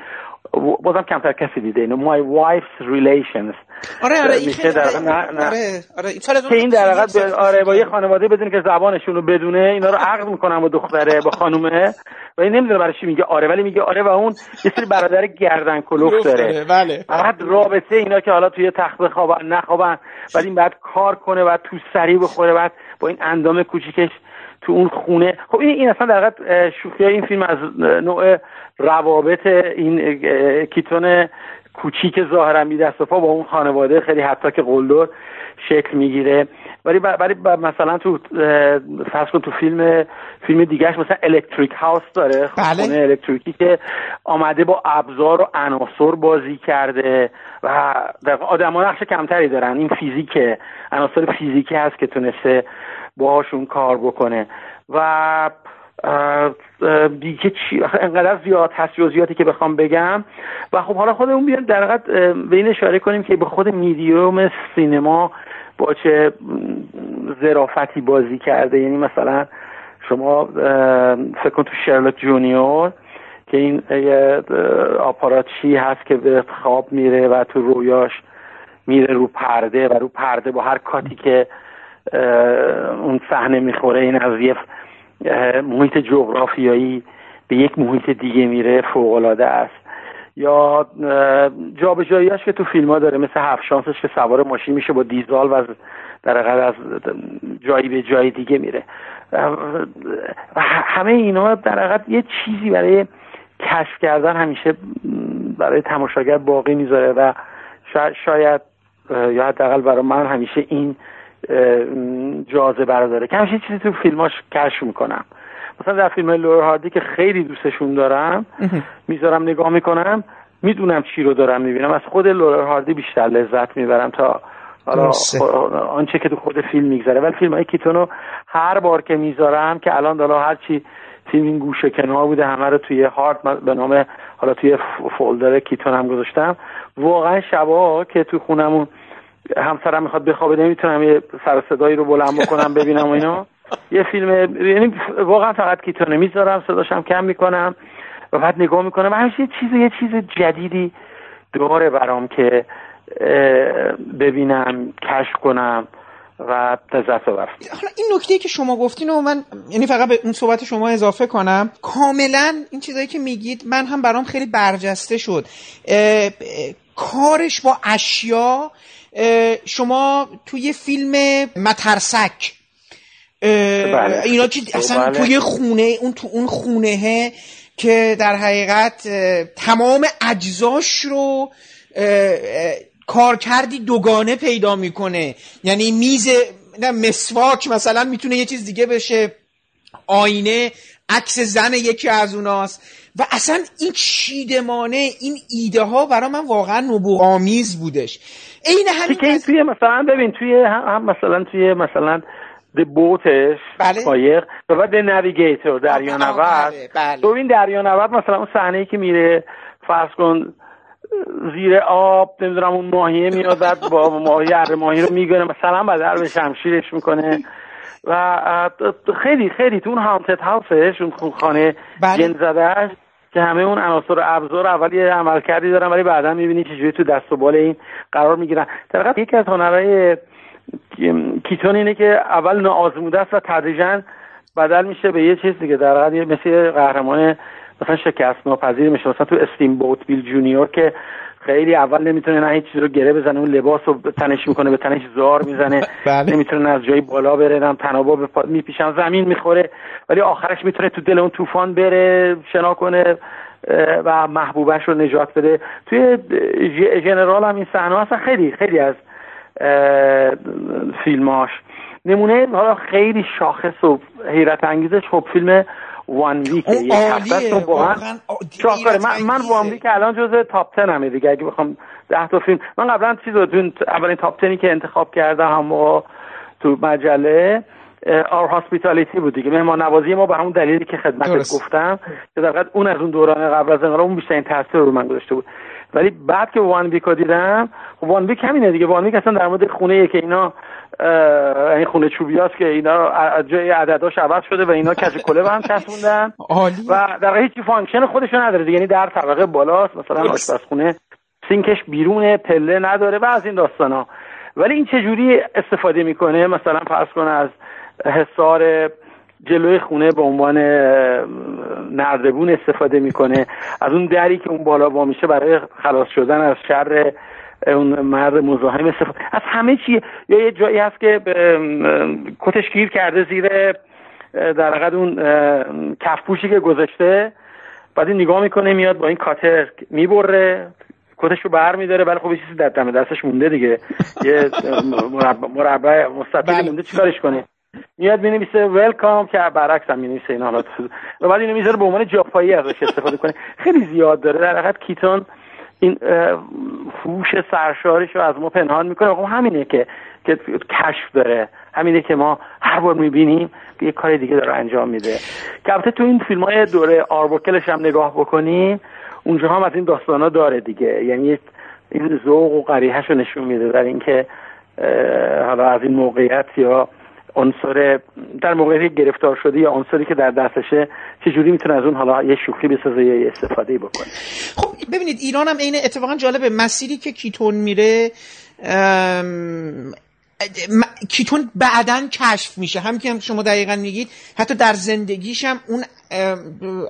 بازم کمتر کسی دیده. اینو My Wife's Relations. آره آره این در نه نه. آره آره که این در حقیقت آره با یه خانواده بدون که زبانشون رو بدونه اینا رو عقد می‌کنن با دختره با خانومه. و این نمی‌دونه برای چی میگه آره ولی میگه آره و اون یه سری برادر گردن کلوف داره. بله. بعد رابطه اینا که حالا توی تخت بخوابن نخوابن بعد این بعد کار کنه بعد تو سری بخوره بعد با این اندام کوچیکش تو اون خونه. خب این این اصلا در شوخی این فیلم از نوع روابط این کیتون کوچیک ظاهرا می دست و پا با اون خانواده خیلی حتی که قلدر شکل می‌گیره. ولی ولی مثلا تو فرض کن تو فیلم فیلم دیگهش مثلا الکتریک هاوس داره. بله. خونه الکتریکی که آمده با ابزار و عناصر بازی کرده و آدما نقش کمتری دارن. این فیزیک عناصر فیزیکی هست که تونسته باهاشون کار بکنه. و دیگه چی؟ انقدر زیاد هست جزئیاتی که بخوام بگم. و خب حالا خودمون بیایم در حقیقت به این اشاره کنیم که به خود میدیوم سینما با چه ظرافتی بازی کرده. یعنی مثلا شما فکر کن تو شرلوک جونیور که این آپاراتچی هست که به خواب میره و تو رویاش میره رو پرده و رو پرده با هر کاتی که اون صحنه می‌خوره. این از یه محیط جغرافیایی به یک محیط دیگه میره فوقالعاده است. یا جابجاییاش که تو فیلم ها داره مثل هفت شانسش که سوار ماشین میشه با دیزال و در از جایی به جای دیگه میره. همه اینا در یه چیزی برای کشف کردن همیشه برای تماشاگر باقی می‌ذاره و شاید یا حداقل برای من همیشه این جازه براداره که همیشه چیزی تو فیلماش کشف می‌کنم. مثلا در فیلم لور هاردی که خیلی دوستشون دارم می‌ذارم نگاه می‌کنم می‌دونم چی رو دارم می‌بینم. از خود لور هاردی بیشتر لذت می‌برم تا حالا آنچه که تو خود فیلم میگذره. ولی فیلم های کیتونو هر بار که می‌ذارم که الان دالا هر چی فیلم این گوشه کنار بوده همه رو توی هارد به نام حالا توی فولدر کیتون هم گذاشتم. واقعا شبا که تو خونمون همسرم می‌خواد بخوابه نمی‌تونم یه سر صدایی رو بلند بکنم ببینم و اینا. یه فیلم یعنی واقعا فقط کیتونه می‌ذارم صداشم کم می‌کنم و بعد نگاه می‌کنم. همیشه یه چیز یه چیز جدیدی داره برام که ببینم کشف کنم و لذت حالا این نکته که شما گفتین و من یعنی فقط به اون صحبت شما اضافه کنم کاملا این چیزایی که میگید من هم برام خیلی برجسته شد. کارش با اشیا شما توی فیلم مترسک بله. اینا که اصلا بله. توی خونه اون تو اون خونه که در حقیقت تمام اجزاش رو کار کردی دوگانه پیدا می‌کنه یعنی میز مسواک مثلا می‌تونه یه چیز دیگه بشه آینه عکس زن یکی از اوناست و اصلا این چیدمانه این ایده ها برای من واقعا نبوغ آمیز بودش این همین توی مثلا ببین توی هم, مثلا توی مثلا د بوتش بله. قایق و بعد نویگیتور دریانورد بله. بله. تو این دریانورد مثلا اون صحنه ای که میره فرض کن زیر آب نمی‌دونم اون ماهیه میاد بعد با ماهی اره ماهی رو میگنه مثلا بدر به شمشیرش می‌کنه و خیلی خیلی تو اون هانتد هاوسش اون خانه بله. جن زدهش که همه اون عناصر و ابزار اول یه عمل کردی دارن ولی بعدا می‌بینی چجوری تو دست و بال این قرار می‌گیرن. در یکی از هنرهای کیتون اینه که اول ناآزموده است و تدریجا بدل میشه به یه چیز دیگه. در مثل قهرمان مثلا شکست ناپذیر میشه. مثلا تو استیم بوت بیل جونیور که خیلی اول نمی‌تونه نه هیچ چیز رو گره بزنه اون لباس رو تنش می‌کنه به تنش زار می‌زنه. بله. نمی‌تونه از جایی بالا بره نم تنابا میپیشن زمین می‌خوره ولی آخرش می‌تونه تو دل اون طوفان بره شنا کنه و محبوبش رو نجات بده. توی جنرال هم این صحنه اصلا خیلی خیلی از فیلماش. نمونه حالا خیلی شاخص و حیرت انگیزش خب فیلم One Week یک هفته با من من One Week الان جزء top 10 همه دیگه. اگه بخوام 10 تا فیلم من قبلا چیز رو اولین top 10 که انتخاب کردم هم تو مجله Our Hospitality بود دیگه. مهمان نوازی ما به همون دلیلی که خدمت گفتم که در اون از اون دوران قبل از انقلاب اون بیشترین تاثیر رو من گذاشته بود. ولی بعد که One Week رو دیدم خب One Week همینه دیگه. One Week اصلا در مورد خونه که اینا این خونه چوبیاست که اینا جای عدداش عوض شده و اینا کج کله به هم چسبوندن. و در هیچ function خودشو نداره دیگه. یعنی در طبقه بالاست. مثلا آشپزخونه سینکش بیرون پله نداره و از این داستانا. ولی این چجوری استفاده می‌کنه؟ مثلا فرض کن از حصار جلوی خونه به عنوان نردبون استفاده می‌کنه. از اون دری که اون بالا وا میشه برای خلاص شدن از شر اون مرد مزاحم استفاده. از همه چی. یا یه جایی هست که کتش گیر کرده زیر در حقیقت اون کفپوشی که گذاشته. بعد این نگاه می‌کنه میاد با این کاتر می‌بره کتش رو بر میداره. ولی خب چیزی در دم دستش مونده دیگه. یه مربع, مربع مستطیل بله. مونده چیکارش کنه؟ میاد می‌نویسه ویلکام که برعکس هم می‌نویسه این حالات و بعد اینو می‌ذاره به عنوان جاپایی ازش استفاده کنه. خیلی زیاد داره. در حقیقت کیتون این فوش سرشارش رو از ما پنهان می‌کنه. خب همینه که که کشف داره. همینه که ما هر بار می‌بینیم یه کار دیگه داره انجام میده. که البته تو این فیلم های دوره آربوکلش هم نگاه بکنیم اونجا هم از این داستان ها داره دیگه. یعنی این ذوق و قریحش رو نشون میده. در اینکه حالا از این موقعیت یا عنصر در موقعیتی گرفتار شده یا عنصری که در دستشه چجوری می‌تونه از اون حالا یه شوخی بسازه یا یه استفاده بکنه؟ خب ببینید ایران هم عین اتفاقا جالبه. مسیری که کیتون میره کیتون بعدا کشف میشه. هم که شما دقیقا میگید حتی در زندگیش هم اون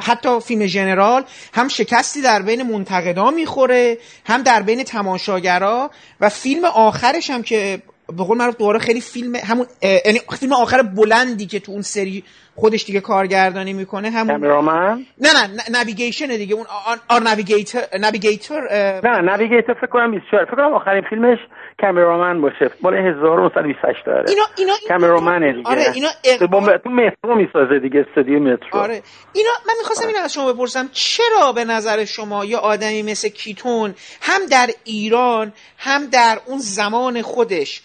حتی فیلم جنرال هم شکستی در بین منتقدا می‌خوره هم در بین تماشاگرا و فیلم آخرش هم که به قول معروف دوباره خیلی فیلم همون یعنی فیلم آخر بلندی که تو اون سری خودش دیگه کارگردانی می‌کنه همون Cameraman؟ نه نه Navigation دیگه اون آر Navigator Navigator نه Navigator فکر کنم 24 فکر کنم آخرین فیلمش Cameraman باشه مال 1928 داره. اینا اینا Cameraman ه دیگه. آره اینا اق... تو مترو می‌سازه دیگه استودیو مترو. آره. اینا من می‌خواستم آره. اینو از شما بپرسم چرا به نظر شما یه آدمی مثل کیتون هم در ایران هم در اون زمان خودش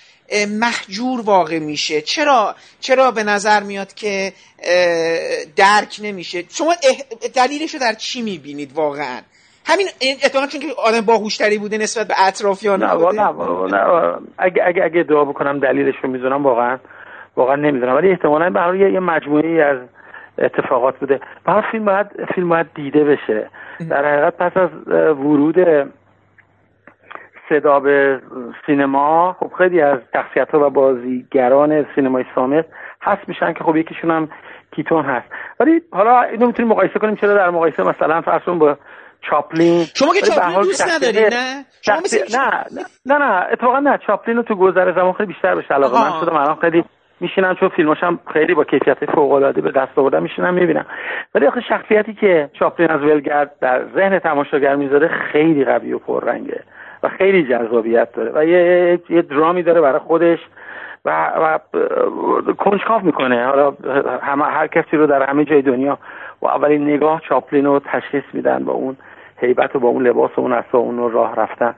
محجور واقع میشه. چرا؟ چرا به نظر میاد که درک نمیشه؟ شما دلیلش رو در چی می‌بینید واقعا؟ همین اتفاقا چون که آدم باهوشتری بوده نسبت به اطرافیان نه نه, نه, اگه اگه اگه دعا بکنم دلیلش رو می‌دونم واقعا واقعا نمی‌دونم. ولی احتمالا به یه مجموعه از اتفاقات بوده. به فیلم باید فیلم باید دیده بشه. در حقیقت پس از ورود صدا به سینما خب خیلی از شخصیت ها و بازیگران سینمای سامت هست میشن که خب یکیشون هم کیتون هست. ولی حالا اینو می‌تونیم مقایسه کنیم چرا در مقایسه مثلا فرسون با چاپلین. شما که چاپلین دوست نداری نه؟ شما نه نه نه اتفاقا نه. چاپلین رو تو گذر زمان خیلی بیشتر به علاقه. من شدم الان خیلی میشینم چون فیلماش هم خیلی با کیفیت فوق العاده به دست آوردم میشینم می‌بینم. ولی آخه شخصیتی که چاپلین از ولگرد در ذهن تماشاگر می‌ذاره خیلی قوی و پررنگه. خیلی جذابیت داره و یه, یه درامی داره برای خودش و, و کنجکاو می‌کنه. حالا همه هر کسی رو در همه جای دنیا و اولین نگاه چاپلین رو تشخیص میدن با اون هیبت و با اون لباس و اون اصلا اون راه رفتن.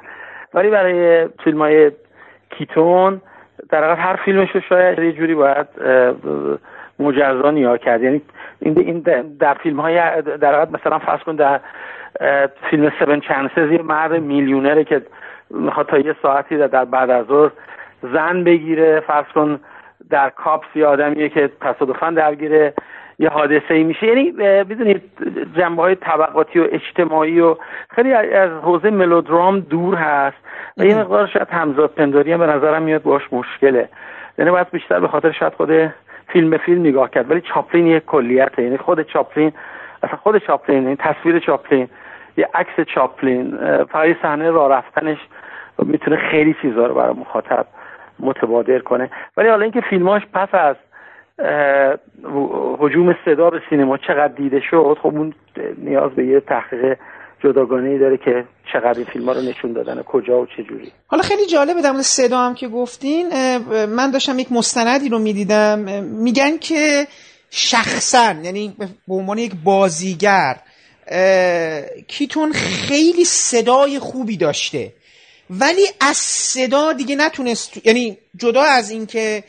ولی برای فیلم های کیتون در هر فیلمش رو شاید یه جوری باید مجزا نیا کرد. یعنی این در فیلم های در مثلا فرض کن در فیلم سبن چانسز یه مرد میلیونره که می‌خواد تا یه ساعتی در بعد از ظهر زن بگیره. فرض کن در کاپس یه آدمیه که تصادفا درگیره. یه حادثه ای میشه. یعنی بدونید جنبه های طبقاتی و اجتماعی و خیلی از حوزه ملودرام دور هست و یه مقدار شاید همزاد پنداری هم به نظرم میاد باش مشکله. یعنی باید بیشتر به خاطر شاید خود فیلم به فیلم نگاه کرد. ولی چاپلین یک کلیته. یعنی خود چاپلین اصلا خود چاپلین این تصویر چاپلین یه عکس چاپلین فقط صحنه راه رفتنش می‌تونه خیلی چیزا رو برای مخاطب متبادر کنه. ولی حالا اینکه فیلماش پس از حجوم صدا به سینما چقدر دیده شد خب اون نیاز به یه تحقیق جداگانه ای داره که چقدر این فیلم ها رو نشون دادن کجا و چه جوری. حالا خیلی جالبه در صدا هم که گفتین من داشتم یک مستندی رو می‌دیدم میگن که شخصا یعنی به عنوان یک بازیگر کیتون خیلی صدای خوبی داشته. ولی از صدا دیگه نتونست یعنی جدا از اینکه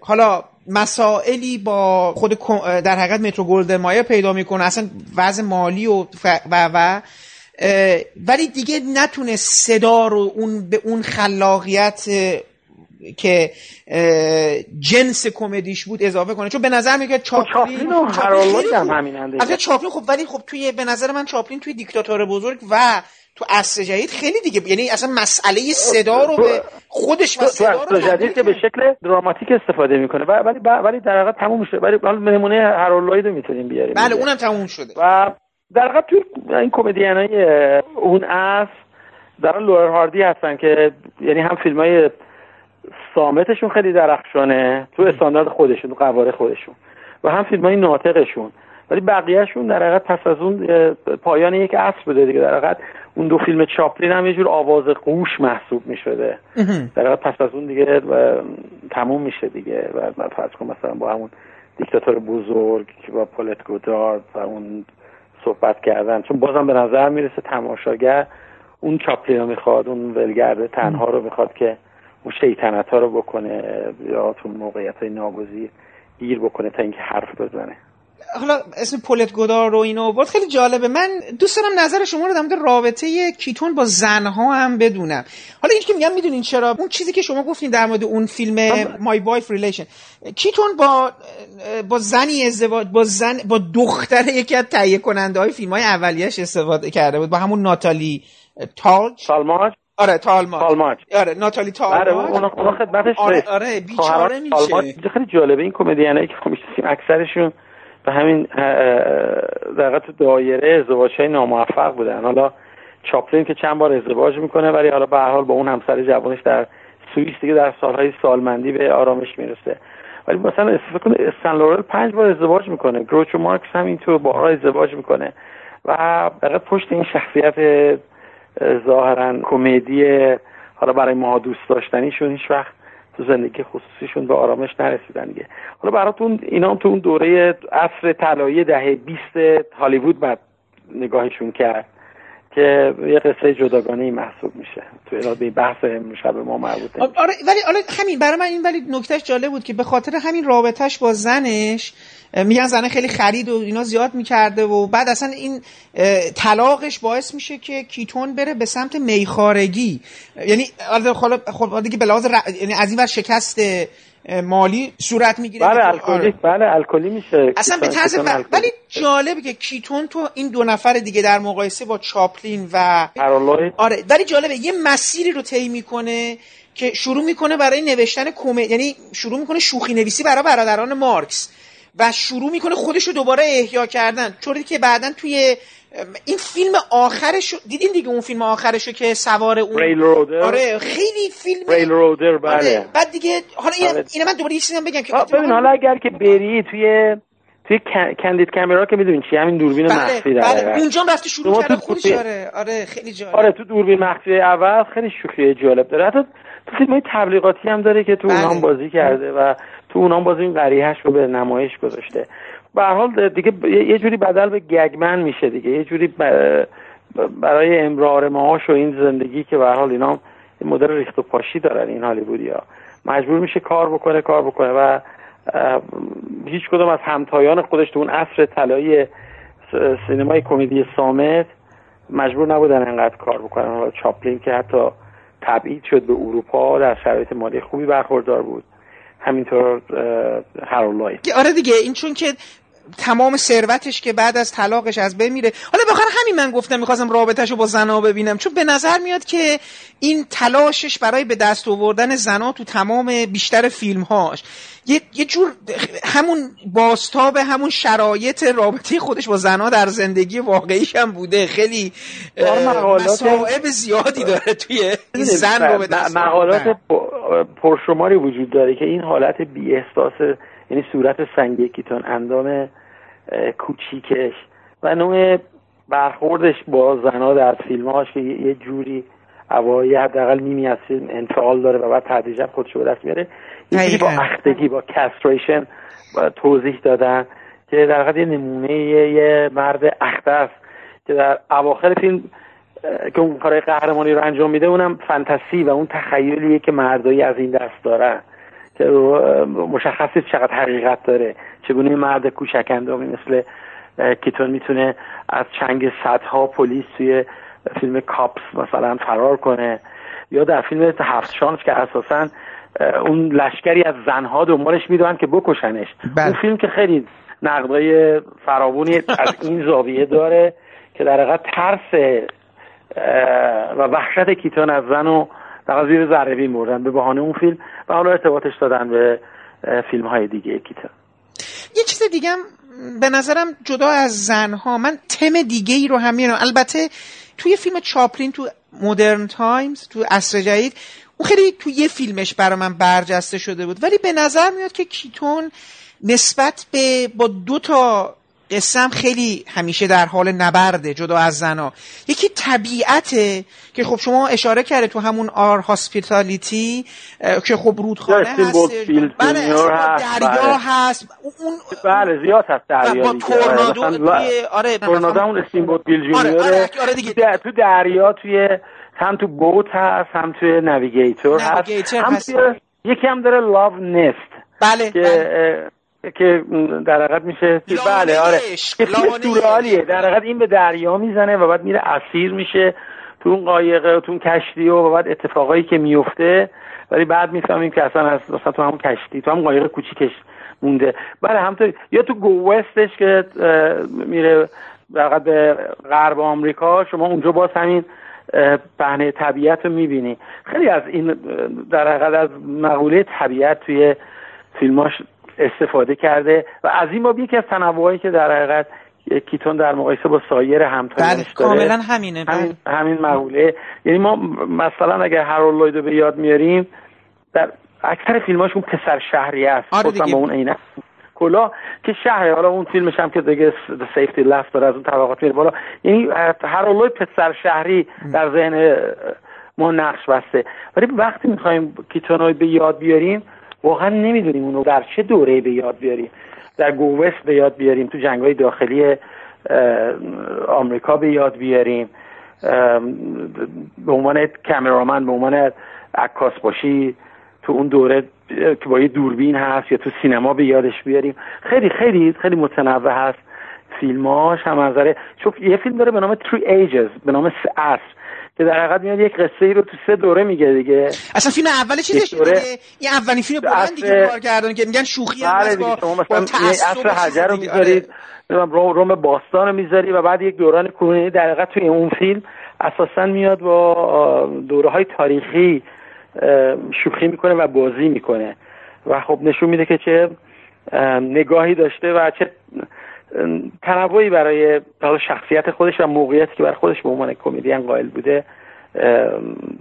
حالا مسائلی با خود در حقیقت مترو گلدن مایر پیدا می‌کنه اصلا وضع مالی و و, و ولی دیگه نتونه صدا رو اون به اون خلاقیت که جنس کمدیش بود اضافه کنه. چون به نظر میاد چاپلین و هرالد هم همیننده چاپلین خب ولی خب توی به نظر من چاپلین توی دیکتاتور بزرگ و تو عصر جدید خیلی دیگه یعنی اصلا مسئله صدا رو به خودش و صدا رو جدید که به شکل دراماتیک استفاده می‌کنه. ولی ولی در واقع تموم شده ولی نمونه هرالد رو می‌تونیم بیاریم بله اونم تموم شده. و در واقع توی این کمدینای اون عصر در لور هاردی هستن که یعنی هم فیلم های سامتشون خیلی درخشانه تو استاندارد خودشون تو قواره خودشون. و هم فیلم های ناطقشون. ولی بقیهشون در حقیقت پس از اون پایان یک عصر بوده دیگه. در حقیقت اون دو فیلم چاپلین هم یه جور آواز قوش محسوب می شده در حقیقت پس از اون دیگه تموم میشه دیگه. و فرض کن مثلا با همون دیکتاتور بزرگ که با پولت گودارد و اون صحبت کردن چون بازم به نظر می‌رسه تماشاگر اون چاپلین رو می‌خواد اون ولگرده تنها رو می‌خواد که اون شیطنت ها رو بکنه یا تو موقعیت های ناگزیر گیر بکنه تا اینکه حرف بزنه. حالا اسم پولت گودار رو اینو بود خیلی جالبه. من دوست دارم نظر شما رو در مورد رابطه کیتون با زنها هم بدونم. حالا این که میگم می‌دونین چرا اون چیزی که شما گفتین در مورد اون فیلم My Wife's Relations کیتون با با زنی ازدواج با زن با دختر یکی از تهیه کننده های فیلم های اولیش استفاده کرده بود با همون ناتالی تالج سالماج آره تالماج تالماج آره ناتالی تالماج آره اون خدمتش آره, آره بیچاره میشه. خیلی جالبه این کمدینایی که خب اکثرشون به همین در تو دایره ازدواج های ناموفق بودن. حالا چاپلین که چند بار ازدواج می‌کنه ولی حالا به حال با اون همسر جوانش در سوئیس دیگه در سالهای سالمندی به آرامش می‌رسه. ولی مثلا استفاده کنه استن لورل پنج بار ازدواج می‌کنه. گروچو مارکس هم اینطور بارها ازدواج می‌کنه. و در پشت این شخصیت ظاهرا کمدی حالا برای ما دوست داشتنیشون هیچ وقت تو زندگی خصوصیشون به آرامش نرسیدن دیگه. حالا براتون اینا هم تو اون دوره عصر طلایی دهه 20 هالیوود بعد نگاهشون کرد. که یه قصه جداگانه ای محسوب میشه تو اراده بحث شب ما مربوطه آره ولی آره همین برای من این ولی نکتهش جالب بود که به خاطر همین رابطهش با زنش میگن زنه خیلی خرید و اینا زیاد می‌کرده و بعد اصلا این طلاقش باعث میشه که کیتون بره به سمت میخارگی یعنی خب دیگه به لحاظ یعنی از این شکست مالی صورت می‌گیره بله الکلی آره. بله الکلی میشه. اصلا به طرز ولی جالبه که کیتون تو این دو نفر دیگه در مقایسه با چاپلین و آره ولی جالبه یه مسیری رو طی می‌کنه که شروع می‌کنه برای نوشتن کمه یعنی شروع می‌کنه شوخی نویسی برای برادران مارکس و شروع می‌کنه خودش رو دوباره احیا کردن. چوری که بعدا توی این فیلم آخرش دیدین دیگه اون فیلم آخرشو که سوار اون ریل رودر آره خیلی فیلم ریل رودر بله آره. بعد دیگه حالا این آره. من دوباره یه چیزی بگم که ببین حالا اگر که بری توی توی کندید کامرا که می‌دونین چی همین دوربین بله مخفی بله داره اونجا هم رفته شروع کرده خودش آره آره خیلی جالب آره تو دوربین مخفی اول خیلی شوخی جالب داره حتی تو فیلم های تبلیغاتی هم داره که تو بله. اونها بازی کرده و تو اونها هم بازی این قریهش رو به نمایش گذاشته به حال دیگه یه جوری بدل به گگمن میشه دیگه. یه جوری برای امرار معاش و این زندگی که به حال اینا مدل ریخت و پاشی دارن این هالیوودی ها. مجبور میشه کار بکنه کار بکنه و هیچ کدوم از همتایان خودش تو اون عصر طلایی سینمای کمدی سامت مجبور نبودن انقدر کار بکنن. حالا چاپلین که حتی تبعید شد به اروپا در شرایط مالی خوبی برخوردار بود. همینطور اه، هارولای آره دیگه این چون که تمام ثروتش که بعد از طلاقش از بین میره. حالا بخاطر همین من گفتم می‌خواستم رابطهش رو با زنا ببینم. چون به نظر میاد که این تلاشش برای به دست آوردن زنا تو تمام بیشتر فیلم هاش یه, یه جور همون باستاب همون شرایط رابطه خودش با زنا در زندگی واقعیش هم بوده. خیلی مصائب زیادی داره توی این زن رو به دست مقالات پرشماری وجود داره که این حالت بی احساس یعنی صورت سنگی کیتون اندام کوچیکش و نوع برخوردش با زنا در فیلمهاش که یه جوری اوایی حداقل نیمی از فیلم انفعال داره و بعد تدریجا خودش رو دست میاره جوری با. اختگی با کستریشن توضیح دادن که در حقیقت یه نمونه یه, مرد اخته است که در اواخر فیلم که اون کارهای قهرمانی رو انجام میده اونم فانتزی و اون تخیلیه که مردایی از این دست دارن که مشخص چقدر حقیقت داره. چگونه مرد کوچک اندامی مثل کیتون می‌تونه از چنگ صدها پلیس توی فیلم کاپس مثلا فرار کنه. یا در فیلم هفت شانس که اساسا اون لشکری از زنها دنبالش می‌دونن که بکشنش. بله. اون فیلم که خیلی نقدای فراوانی از این زاویه داره که در حقیقت ترس و وحشت کیتون از زن و در زیر ذره بین بردن. به بهانه اون فیلم و حالا ارتباطش دادن به فیلم های دیگه کیتون یه چیز دیگه هم به نظرم جدا از زنها من تم دیگه ای رو هم میارم البته توی فیلم چاپلین تو Modern Times تو عصر جدید اون خیلی تو یه فیلمش برا من برجسته شده بود. ولی به نظر میاد که کیتون نسبت به با دو تا هم خیلی همیشه در حال نبرده جدا از زنا یکی طبیعته که خب شما اشاره کرده تو همون Our Hospitality که خب رودخانه هست بله Junior دریا بله. هست اون بله زیاد هست دریا با. تورنادو آره، آره تورنادو همون Steamboat Bill دیگه. تو در- تو دریا توی هم تو Boat هست هم توی Navigator هست هم. توی یکی هم داره Love Nest بله که بله. که در حقیقت میشه بله آره. که. در حقیقت این به دریا می‌زنه و بعد میره اسیر میشه تو اون قایقه و تو اون کشتی و بعد اتفاقایی که میفته. ولی بعد می‌فهمیم که اصلا از مثلا تو همون کشتی تو همون قایق کوچیکش مونده. بله همونطور یا تو گو وستش که میره در به غرب آمریکا شما اونجا باز همین پهنه طبیعت رو می‌بینی. خیلی از این در حقیقت از مقوله طبیعت توی فیلماش استفاده کرده و از این باب یکی از تنوعی که در حقیقت کیتون در مقایسه با سایر بله همتایانش داره. کاملا همینه بله. همین همین مقوله. یعنی ما مثلا اگر لوید رو به یاد میاریم در اکثر فیلماش اون پسر شهری است. آره. با اون عینک کلا که شهره. حالا اون فیلمش هم که دیگه سیفتی لفت داره از اون طبقات میره بالا. یعنی هارولد لوید پسر شهری در ذهن ما نقش بسته. ولی وقتی می‌خوایم کیتون رو به یاد بیاریم واقعا نمی‌دونیم اونو در چه دوره به یاد بیاریم. در گووست به یاد بیاریم تو جنگ های داخلی آمریکا به یاد بیاریم. به عنوان کامرامن به عنوان عکاس باشی تو اون دوره که با یه دوربین هست یا تو سینما به یادش بیاریم. خیلی خیلی خیلی متنوع هست فیلماش. هم از نظر چون یه فیلم داره به نام Three Ages به نام سه که در حقیقت میاد یک قصه ای رو تو سه دوره میگه دیگه اصلا فیلم اول چیزش دوره- این اولین فیلم بلندی که عصر- کار کردن که میگن شوخی هم دیگه با مثلا چیز حجر رو. می‌ذارید آره. روم باستان رو می‌ذاری و بعد یک دوران کنونی در حقیقت توی اون فیلم اساسا میاد با دوره های تاریخی شوخی می‌کنه و بازی می‌کنه و خب نشون میده که چه نگاهی داشته و چه تنوعی برای شخصیت خودش و موقعیتی که برای خودش به عنوان کمدین قائل بوده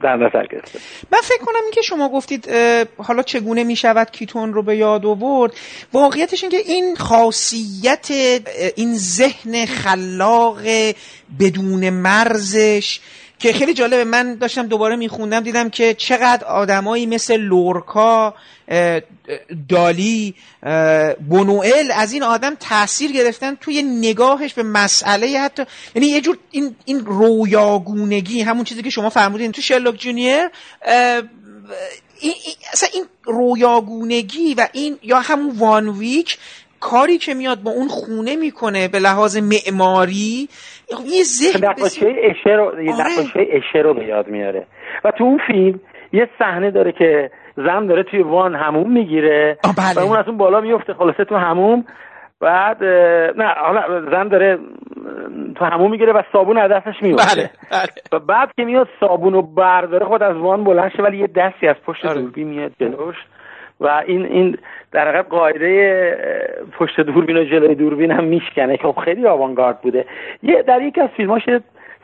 در نظر گرفته. من فکر کنم اینکه شما گفتید حالا چگونه می شود کیتون رو به یاد آورد؟ واقعیتش اینکه این خاصیت این ذهن خلاق بدون مرزش که خیلی جالبه. من داشتم دوباره میخوندم دیدم که چقدر آدمایی مثل لورکا دالی بونوئل از این آدم تاثیر گرفتن توی نگاهش به مسئله حتی. یعنی یه جور این این رویاگونگی همون چیزی که شما فرمودین تو شرلوک جونیور اصلا این رویاگونگی و این یا همون وان ویک کاری که میاد با اون خونه می‌کنه به لحاظ معماری یه ذهن نقاشه اشه رو آره. رو به یاد میاره و تو اون فیلم یه صحنه داره که زن داره توی وان هموم می‌گیره بله. و اون از اون بالا میفته خلاصه تو هموم بعد نه حالا زن داره تو هموم می‌گیره و صابون از دستش میفته بله. بله. و بعد که میاد صابون رو برداره خود از وان بلند شه ولی یه دستی از پشت آره. دوربین میاد جلوش و این این در حقیقت قاعده پشت دوربین و جلوی دوربین هم میشکنه. که خب خیلی آوانگارد بوده. یه در یکی از فیلماش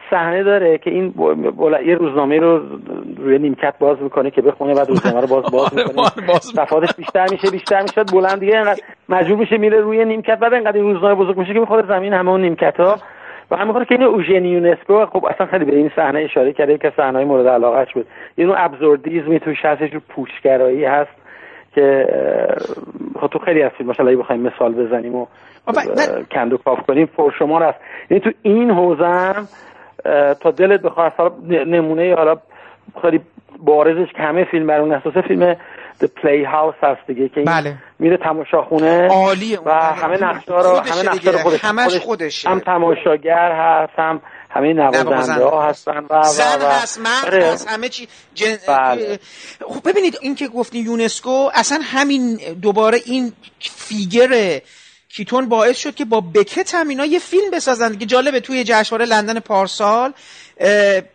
صحنه داره که این بولا... یه روزنامه رو روی نیمکت باز می‌کنه که بخونه بعد روزنامه رو باز باز می‌کنه. صفحاتش بیشتر میشه بیشتر میشه بلند دیگه مجبور میشه میره روی نیمکت. بعد اینقدر این روزنامه بزرگ میشه که می‌خوره زمین همه اون نیمکت ها و هم که این اوژنی یونسکو خب اصلا خیلی به این صحنه اشاره کرده که صحنه مورد علاقهش بود. نوع ابزوردیزمی توش هستش پوچگرایی هست. که خب تو خیلی از فیلم مثلا بخوایم مثال بزنیم و کندو کاف کنیم پر شما است یعنی تو این حوزه تا دلت بخواد نمونه حالا خیلی بارزش که همه فیلم بر اون اساس فیلم The Playhouse هست دیگه که بله. میره تماشاخونه عالیه و همه نقشه رو همه نقشه رو خودش, همش خودشه. هم تماشاگر هست هم همه نوازنده ها هستن. و زن هست مرد آره. هست همه چی. جن... بله. خب ببینید این که گفتین یونسکو اصلا همین دوباره این فیگر کیتون باعث شد که با بکت هم اینا یه فیلم بسازن. که جالبه توی جشنواره لندن پارسال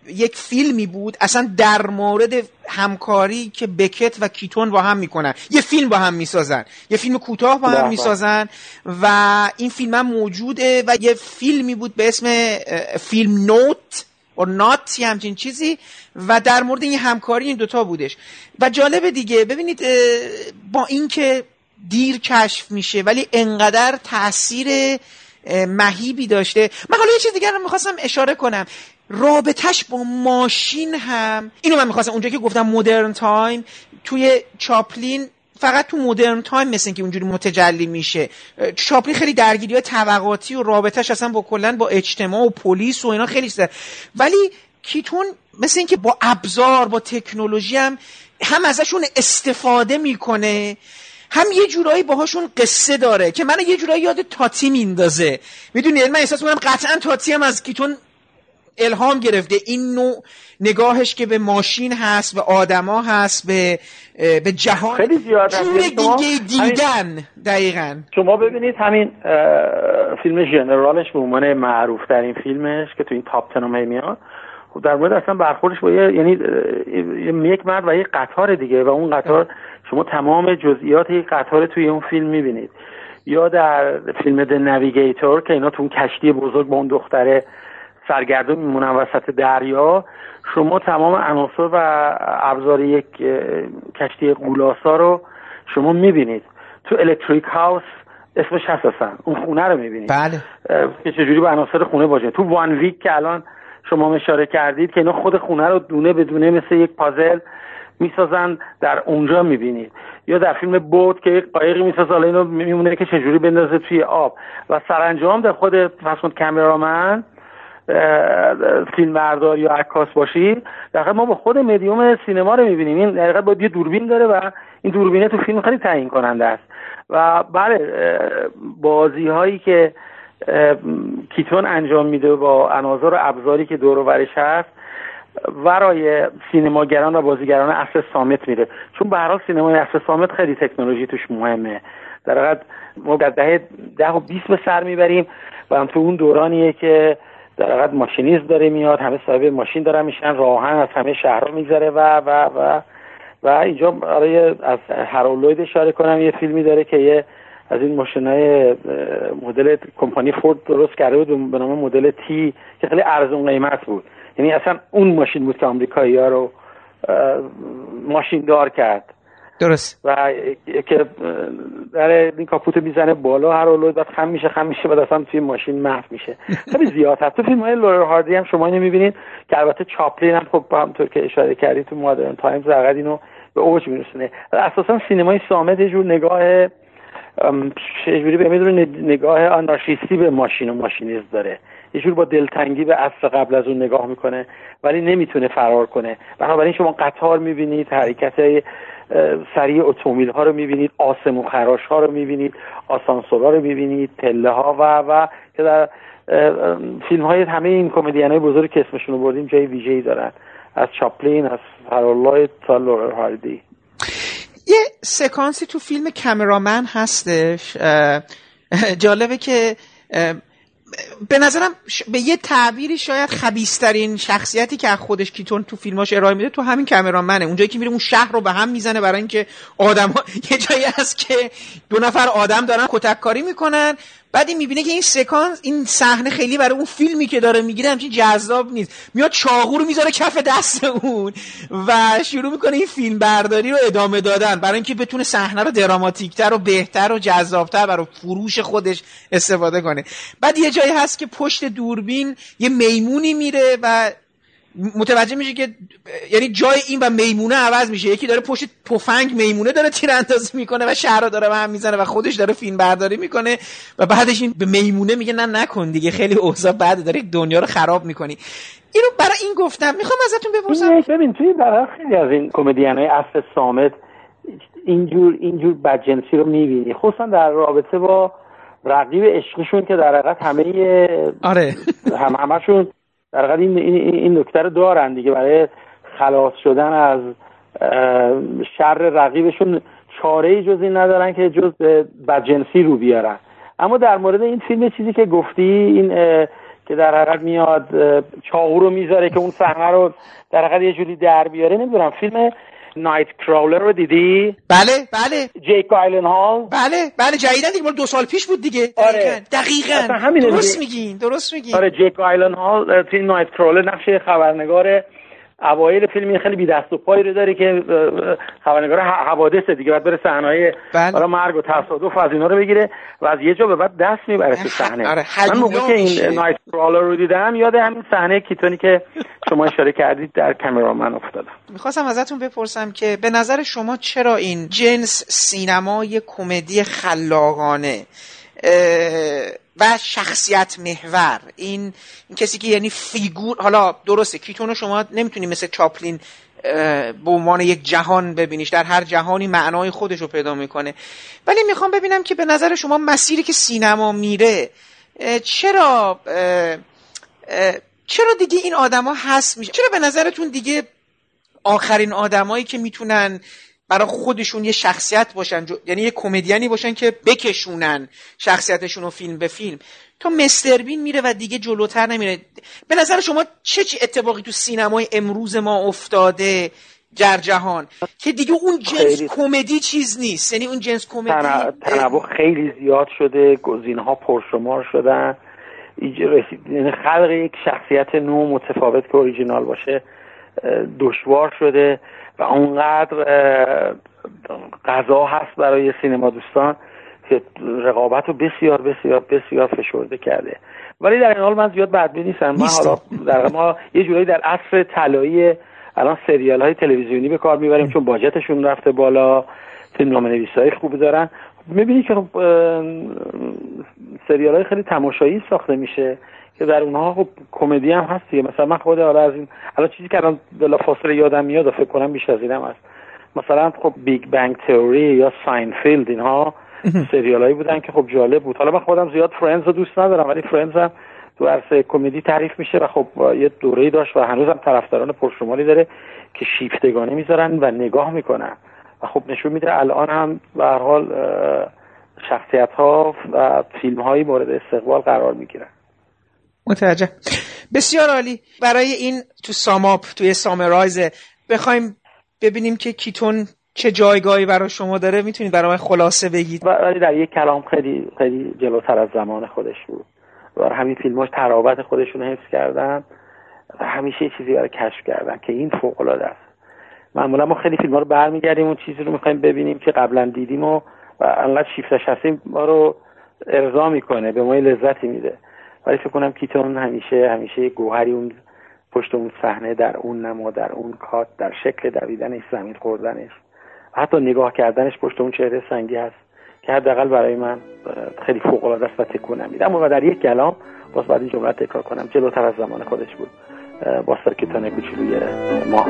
یک فیلمی بود اصلا در مورد همکاری که بکت و کیتون با هم می‌کنن. یه فیلم با هم می‌سازن. یه فیلم کوتاه با هم بله. می‌سازن و این فیلم هم موجوده و یه فیلمی بود به اسم فیلم نوت و نات یه همچین چیزی و در مورد این همکاری این دوتا بودش. و جالبه دیگه ببینید با اینکه دیر کشف میشه ولی انقدر تاثیر مهیبی داشته. من حالا یه چیز دیگر رو می‌خواستم اشاره کنم. رابطش با ماشین هم. اینو من می‌خواستم اونجا که گفتم Modern Times توی چاپلین فقط تو مدرن تایم مثل که اونجوری متجلی میشه. چاپلین خیلی درگیری های طبقاتی و رابطش اصلا با کلا با اجتماع و پلیس و اینا خیلی سر. ولی کیتون مثل اینکه با ابزار با تکنولوژی هم هم ازشون استفاده می‌کنه هم یه جورایی باهاشون قصه داره که منو یه جورایی یاد تاتی میندازه. می‌دونی؟ من احساس می‌کنم قطعا تاتی هم از کیتون الهام گرفته. این نوع نگاهش که به ماشین هست به آدما هست به به جهان. خیلی زیاد دیگه دیدن دقیقا. شما ببینید همین فیلم جنرالش به عنوان معروف ترین فیلمش که تو این تاپ تنم میاد. خب در مورد اصلا برخوردش با یه یعنی یک مرد و یه قطار دیگه و اون قطار شما تمام جزئیات یک قطار توی اون فیلم می‌بینید. یا در فیلم د نویگیتور که اینا تو اون کشتی بزرگ با اون دختره سرگردون میمونن وسط دریا. شما تمام عناصر و ابزار یک کشتی قولاسا رو شما می‌بینید. تو الکتریک هاوس اسمش هست اون خونه رو می‌بینید. بله. که چجوری به عناصر خونه باشه. تو وان ویک که الان شما اشاره کردید که اینا خود خونه رو دونه به دونه مثل یک پازل می‌سازن در اونجا می‌بینید. یا در فیلم بود که یک قایقی می‌سازه حالا اینو میمونه که چجوری بندازه توی آب. و سرانجام در خود فصل کامرامن فیلم یا عکاس باشی در ما با خود مدیوم سینما رو می‌بینیم. این در با یه دوربین داره و این دوربینه تو فیلم خیلی تعیین کننده است. و بله بازی هایی که کیتون انجام میده با عناصر و ابزاری که دور و هست ورای سینماگران و بازیگران اصل سامت میره چون به حال سینمای اصل سامت خیلی تکنولوژی توش مهمه. در حقیقت ما در دهه ده و بیست به سر می‌بریم و هم تو اون دورانیه که در حقیقت ماشینیز داره میاد همه صاحب ماشین دارن میشن راهن از همه شهرها میگذره و و و و اینجا برای از هرولوید اشاره کنم یه فیلمی داره که یه از این ماشین های مدل کمپانی فورد درست کرده بود به نام مدل تی که خیلی ارزون قیمت بود. یعنی اصلا اون ماشین بود که آمریکایی ها رو ماشین دار کرد. درست. و که در این کاپوت می‌زنه بالا هر اولوی بعد خم میشه خم میشه بعد اصلا توی ماشین محو میشه. خیلی زیاد هست. تو فیلم های لورل هاردی هم شما اینو می‌بینید که البته چاپلین هم خب همطور که اشاره کردی تو Modern Times فقط اینو به اوج میرسونه. اساسا سینمای صامت یه جور نگاه چجوری به می‌دونه نگاه آنارشیستی به ماشین و ماشینیزم داره. یه جور با دلتنگی به عصر قبل از اون نگاه می‌کنه ولی نمی‌تونه فرار کنه. بنابراین شما قطار می‌بینید حرکت سریع اتومبیل ها رو می‌بینید آسمون خراش ها رو می‌بینید آسانسورها رو می‌بینید پله ها و و که در فیلم های همه این کمدین های بزرگ که اسمشون رو بردیم جای ویژه‌ای دارن. از چاپلین از هارولای تا لورر هاردی. یه سکانسی تو فیلم کمرامن هستش. جالبه که به نظرم به یه تعبیری شاید خبیسترین شخصیتی که خودش کیتون تو فیلماش ارائه میده تو همین کمرامنه اونجایی که میره اون شهر رو به هم می‌زنه برای اینکه آدم ها... یه جایی هست که دو نفر آدم دارن کتک کاری می‌کنن. بعد این می‌بینه که این سکانس این صحنه خیلی برای اون فیلمی که داره می‌گیره همچین جذاب نیست. میاد چاقو رو می‌ذاره کف دست اون و شروع می‌کنه این فیلم برداری رو ادامه دادن. برای اینکه بتونه صحنه رو دراماتیکتر و بهتر و جذابتر برای فروش خودش استفاده کنه. بعد یه جایی هست که پشت دوربین یه میمونی میره و متوجه میشه که یعنی جای این و میمونه عوض میشه. یکی داره پشت تفنگ میمونه داره تیراندازی می‌کنه و شهر رو داره به هم می‌زنه و خودش داره فیلم برداری می‌کنه و بعدش این به میمونه میگه نه نکن دیگه خیلی اوضاع بعد داره دنیا رو خراب می‌کنی. اینو برای این گفتم. می‌خوام ازتون بپرسم. ببین توی برای خیلی از این کمدین های اصل سامت اینجور اینجور بدجنسی رو می‌بینی. خصوصا در رابطه با رقیب عشقشون که در حقیقت همه آره. هم همشون در این, این نکته رو دارن دیگه. برای خلاص شدن از شر رقیبشون چاره ای جز این ندارن که جز بدجنسی رو بیارن. اما در مورد این فیلم چیزی که گفتی این که در حقیقت میاد چاقو رو می‌ذاره که اون صحنه رو در حقیقت یه جوری در بیاره نمی‌دونم. فیلم نایت کراولر رو دیدی؟ بله بله. جیک آیلن هال بله بله جدیدن دیگه دو سال پیش بود دیگه. آره. دقیقاً درست میگین درست میگین. آره جیک آیلن هال توی نایت کراولر نقش خبرنگار اوایل فیلم خیلی بی دست و پایی رو داره که خبرنگار حوادث دیگه بعد بره صحنه بله. مرگ و تصادف از اینا رو بگیره و از یه جا به بعد دست می‌بره تو صحنه آره. من موقعی که این نایت کرالر رو دیدم یاد همین صحنه کیتونی که شما اشاره کردید در کامرامن افتادم می‌خواستم ازتون بپرسم که به نظر شما چرا این جنس سینمای کمدی خلاقانه و شخصیت محور. این, این کسی که یعنی فیگور حالا درسته کیتونو شما نمی‌تونی مثل چاپلین به عنوان یک جهان ببینیش. در هر جهانی معنای خودش رو پیدا می‌کنه. ولی می‌خوام ببینم که به نظر شما مسیری که سینما میره چرا چرا دیگه این آدما هست میشه؟ چرا به نظرتون دیگه آخرین آدمایی که می‌تونن برای خودشون یه شخصیت باشن یعنی یه کمدیانی باشن که بکشونن شخصیتشون رو فیلم به فیلم. تا مستر بین میره و دیگه جلوتر نمیره. به نظر شما چه چی اتفاقی تو سینمای امروز ما افتاده در جهان که دیگه اون جنس کمدی چیز نیست. یعنی اون جنس کمدی تنوع خیلی زیاد شده گزینه ها پرشمار شدن. یعنی خلق یک شخصیت نو متفاوت که اوریجینال باشه دشوار شده. و اونقدر غذا هست برای سینما دوستان که رقابت رو بسیار بسیار بسیار فشرده کرده. ولی در این حال من زیاد بدبین نیستم. من حالا در ما یه جورایی در عصر طلایی الان سریال های تلویزیونی به کار می‌بریم چون باجتشون رفته بالا. فیلم نام نویس های خوبی دارن. می‌بینی که خب سریال های خیلی تماشایی ساخته میشه. که در اونها خب کمدی هم هست دیگه. مثلا من خود حالا از این حالا چیزی که الان بلا فاصله یادم میاد و فکر کنم بیش از اینم هست. مثلا خب Big Bang Theory یا Seinfeld اینها سریال هایی بودن که خب جالب بود. حالا من خودم زیاد Friends رو دوست ندارم ولی Friends هم تو عرصه کمدی تعریف میشه و خب یه دوره داشت و هنوزم طرفداران پرشماری داره که شیفتگانه می‌ذارن و نگاه می‌کنن. و خب نشون میده الان هم به هر حال شخصیت ها و فیلم هایی مورد استقبال قرار می‌گیرن. متوجه. بسیار عالی. برای این تو ساماپ توی سامرایز بخوایم ببینیم که کیتون چه جایگاهی برای شما داره. می‌تونید برای من خلاصه بگید. ولی در یک کلام خیلی خیلی جلوتر از زمان خودش بود. و همین فیلماش تراوت خودشون حفظ کردن. و همیشه چیزی برای کشف کردن که این فوق العاده است. معمولا ما خیلی فیلم ها رو برمیگردیم اون چیزی رو می‌خوایم ببینیم که قبلا دیدیم و و انقدر شیفتش هستیم ما رو ارضا می‌کنه به ما لذتی میده. ولی فکر کنم کیتون همیشه همیشه گوهری اون پشت اون صحنه در اون نما در اون کات در شکل دویدنش زمین خوردنش. حتی نگاه کردنش پشت اون چهره سنگی هست که حداقل برای من خیلی فوق العاده است و تکون نمیده. اما در یک کلام باز بعد این جمله تکرار کنم جلوتر از زمان خودش بود. با سرکتان کوچولوی ما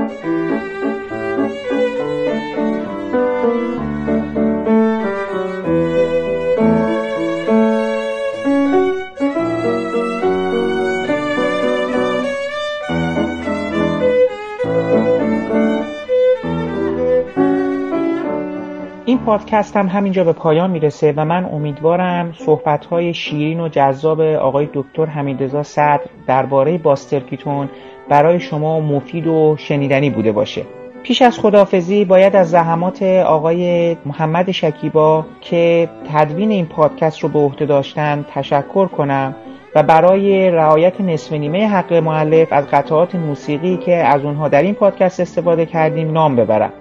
این پادکست هم همینجا به پایان می‌رسه و من امیدوارم صحبت شیرین و جذاب آقای دکتر حمیدرضا صدر درباره باسترکیتون برای شما مفید و شنیدنی بوده باشه. پیش از خدافزی باید از زحمات آقای محمد شکیبا که تدوین این پادکست رو به عهده داشتن تشکر کنم و برای رعایت نصف نیمه حق معلف از قطعات موسیقی که از اونها در این پادکست استفاده کردیم نام ببرم.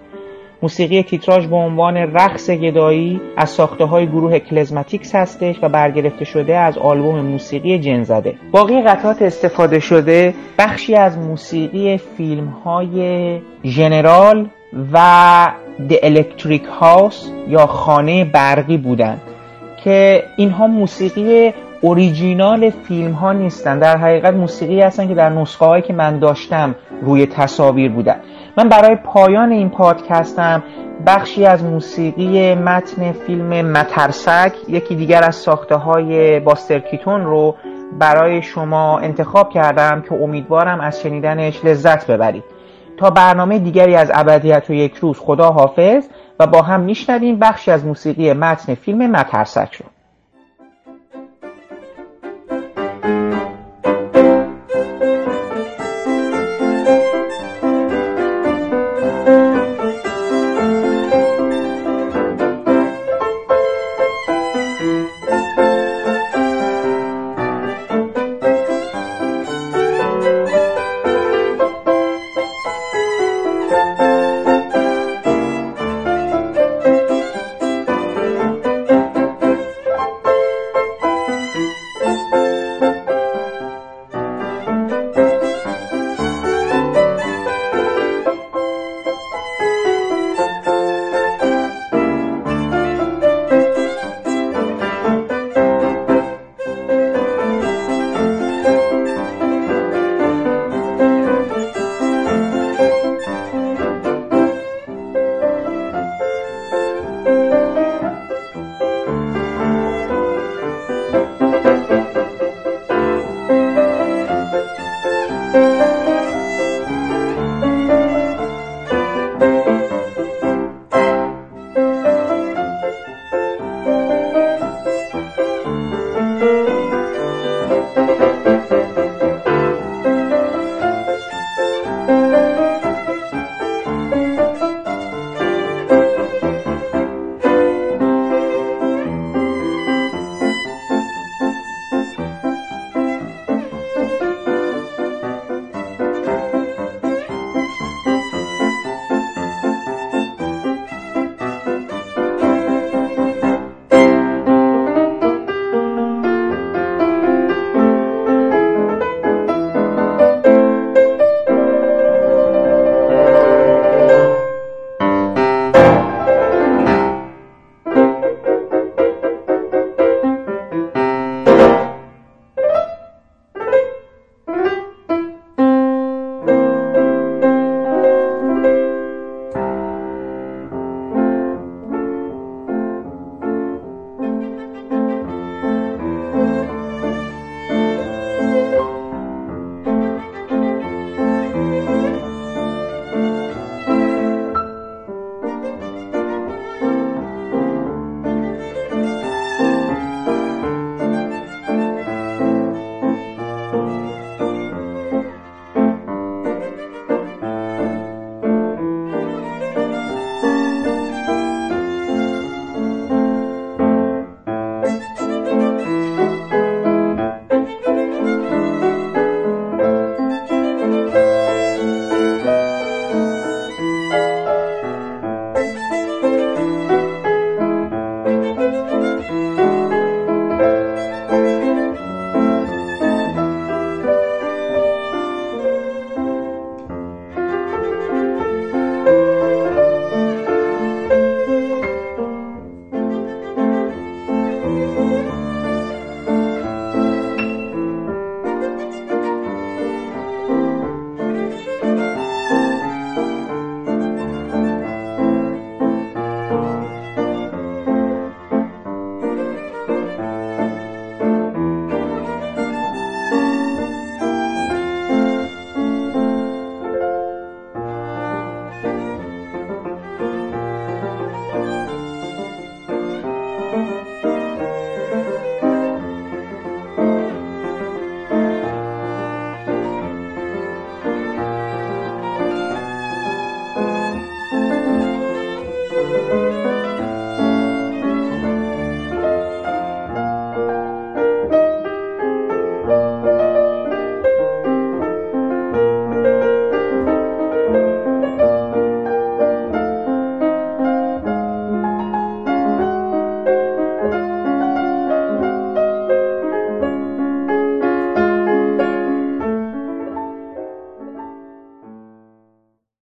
موسیقی تیتراژ به عنوان رقص گدایی از ساخته های گروه کلزماتیکس هستش و برگرفته شده از آلبوم موسیقی جن زده باقی قطعات استفاده شده بخشی از موسیقی فیلم های ژنرال و The Electric House یا خانه برقی بودند که اینها موسیقی اوریجینال فیلم ها نیستن. در حقیقت موسیقی هستن که در نسخه هایی که من داشتم روی تصاویر بودن. من برای پایان این پادکستم بخشی از موسیقی متن فیلم مترسک یکی دیگر از ساخته های باسترکیتون رو برای شما انتخاب کردم که امیدوارم از شنیدنش لذت ببرید. تا برنامه دیگری از ابدیت و یک روز خدا حافظ و با هم میشنویم بخشی از موسیقی متن فیلم مترسک رو.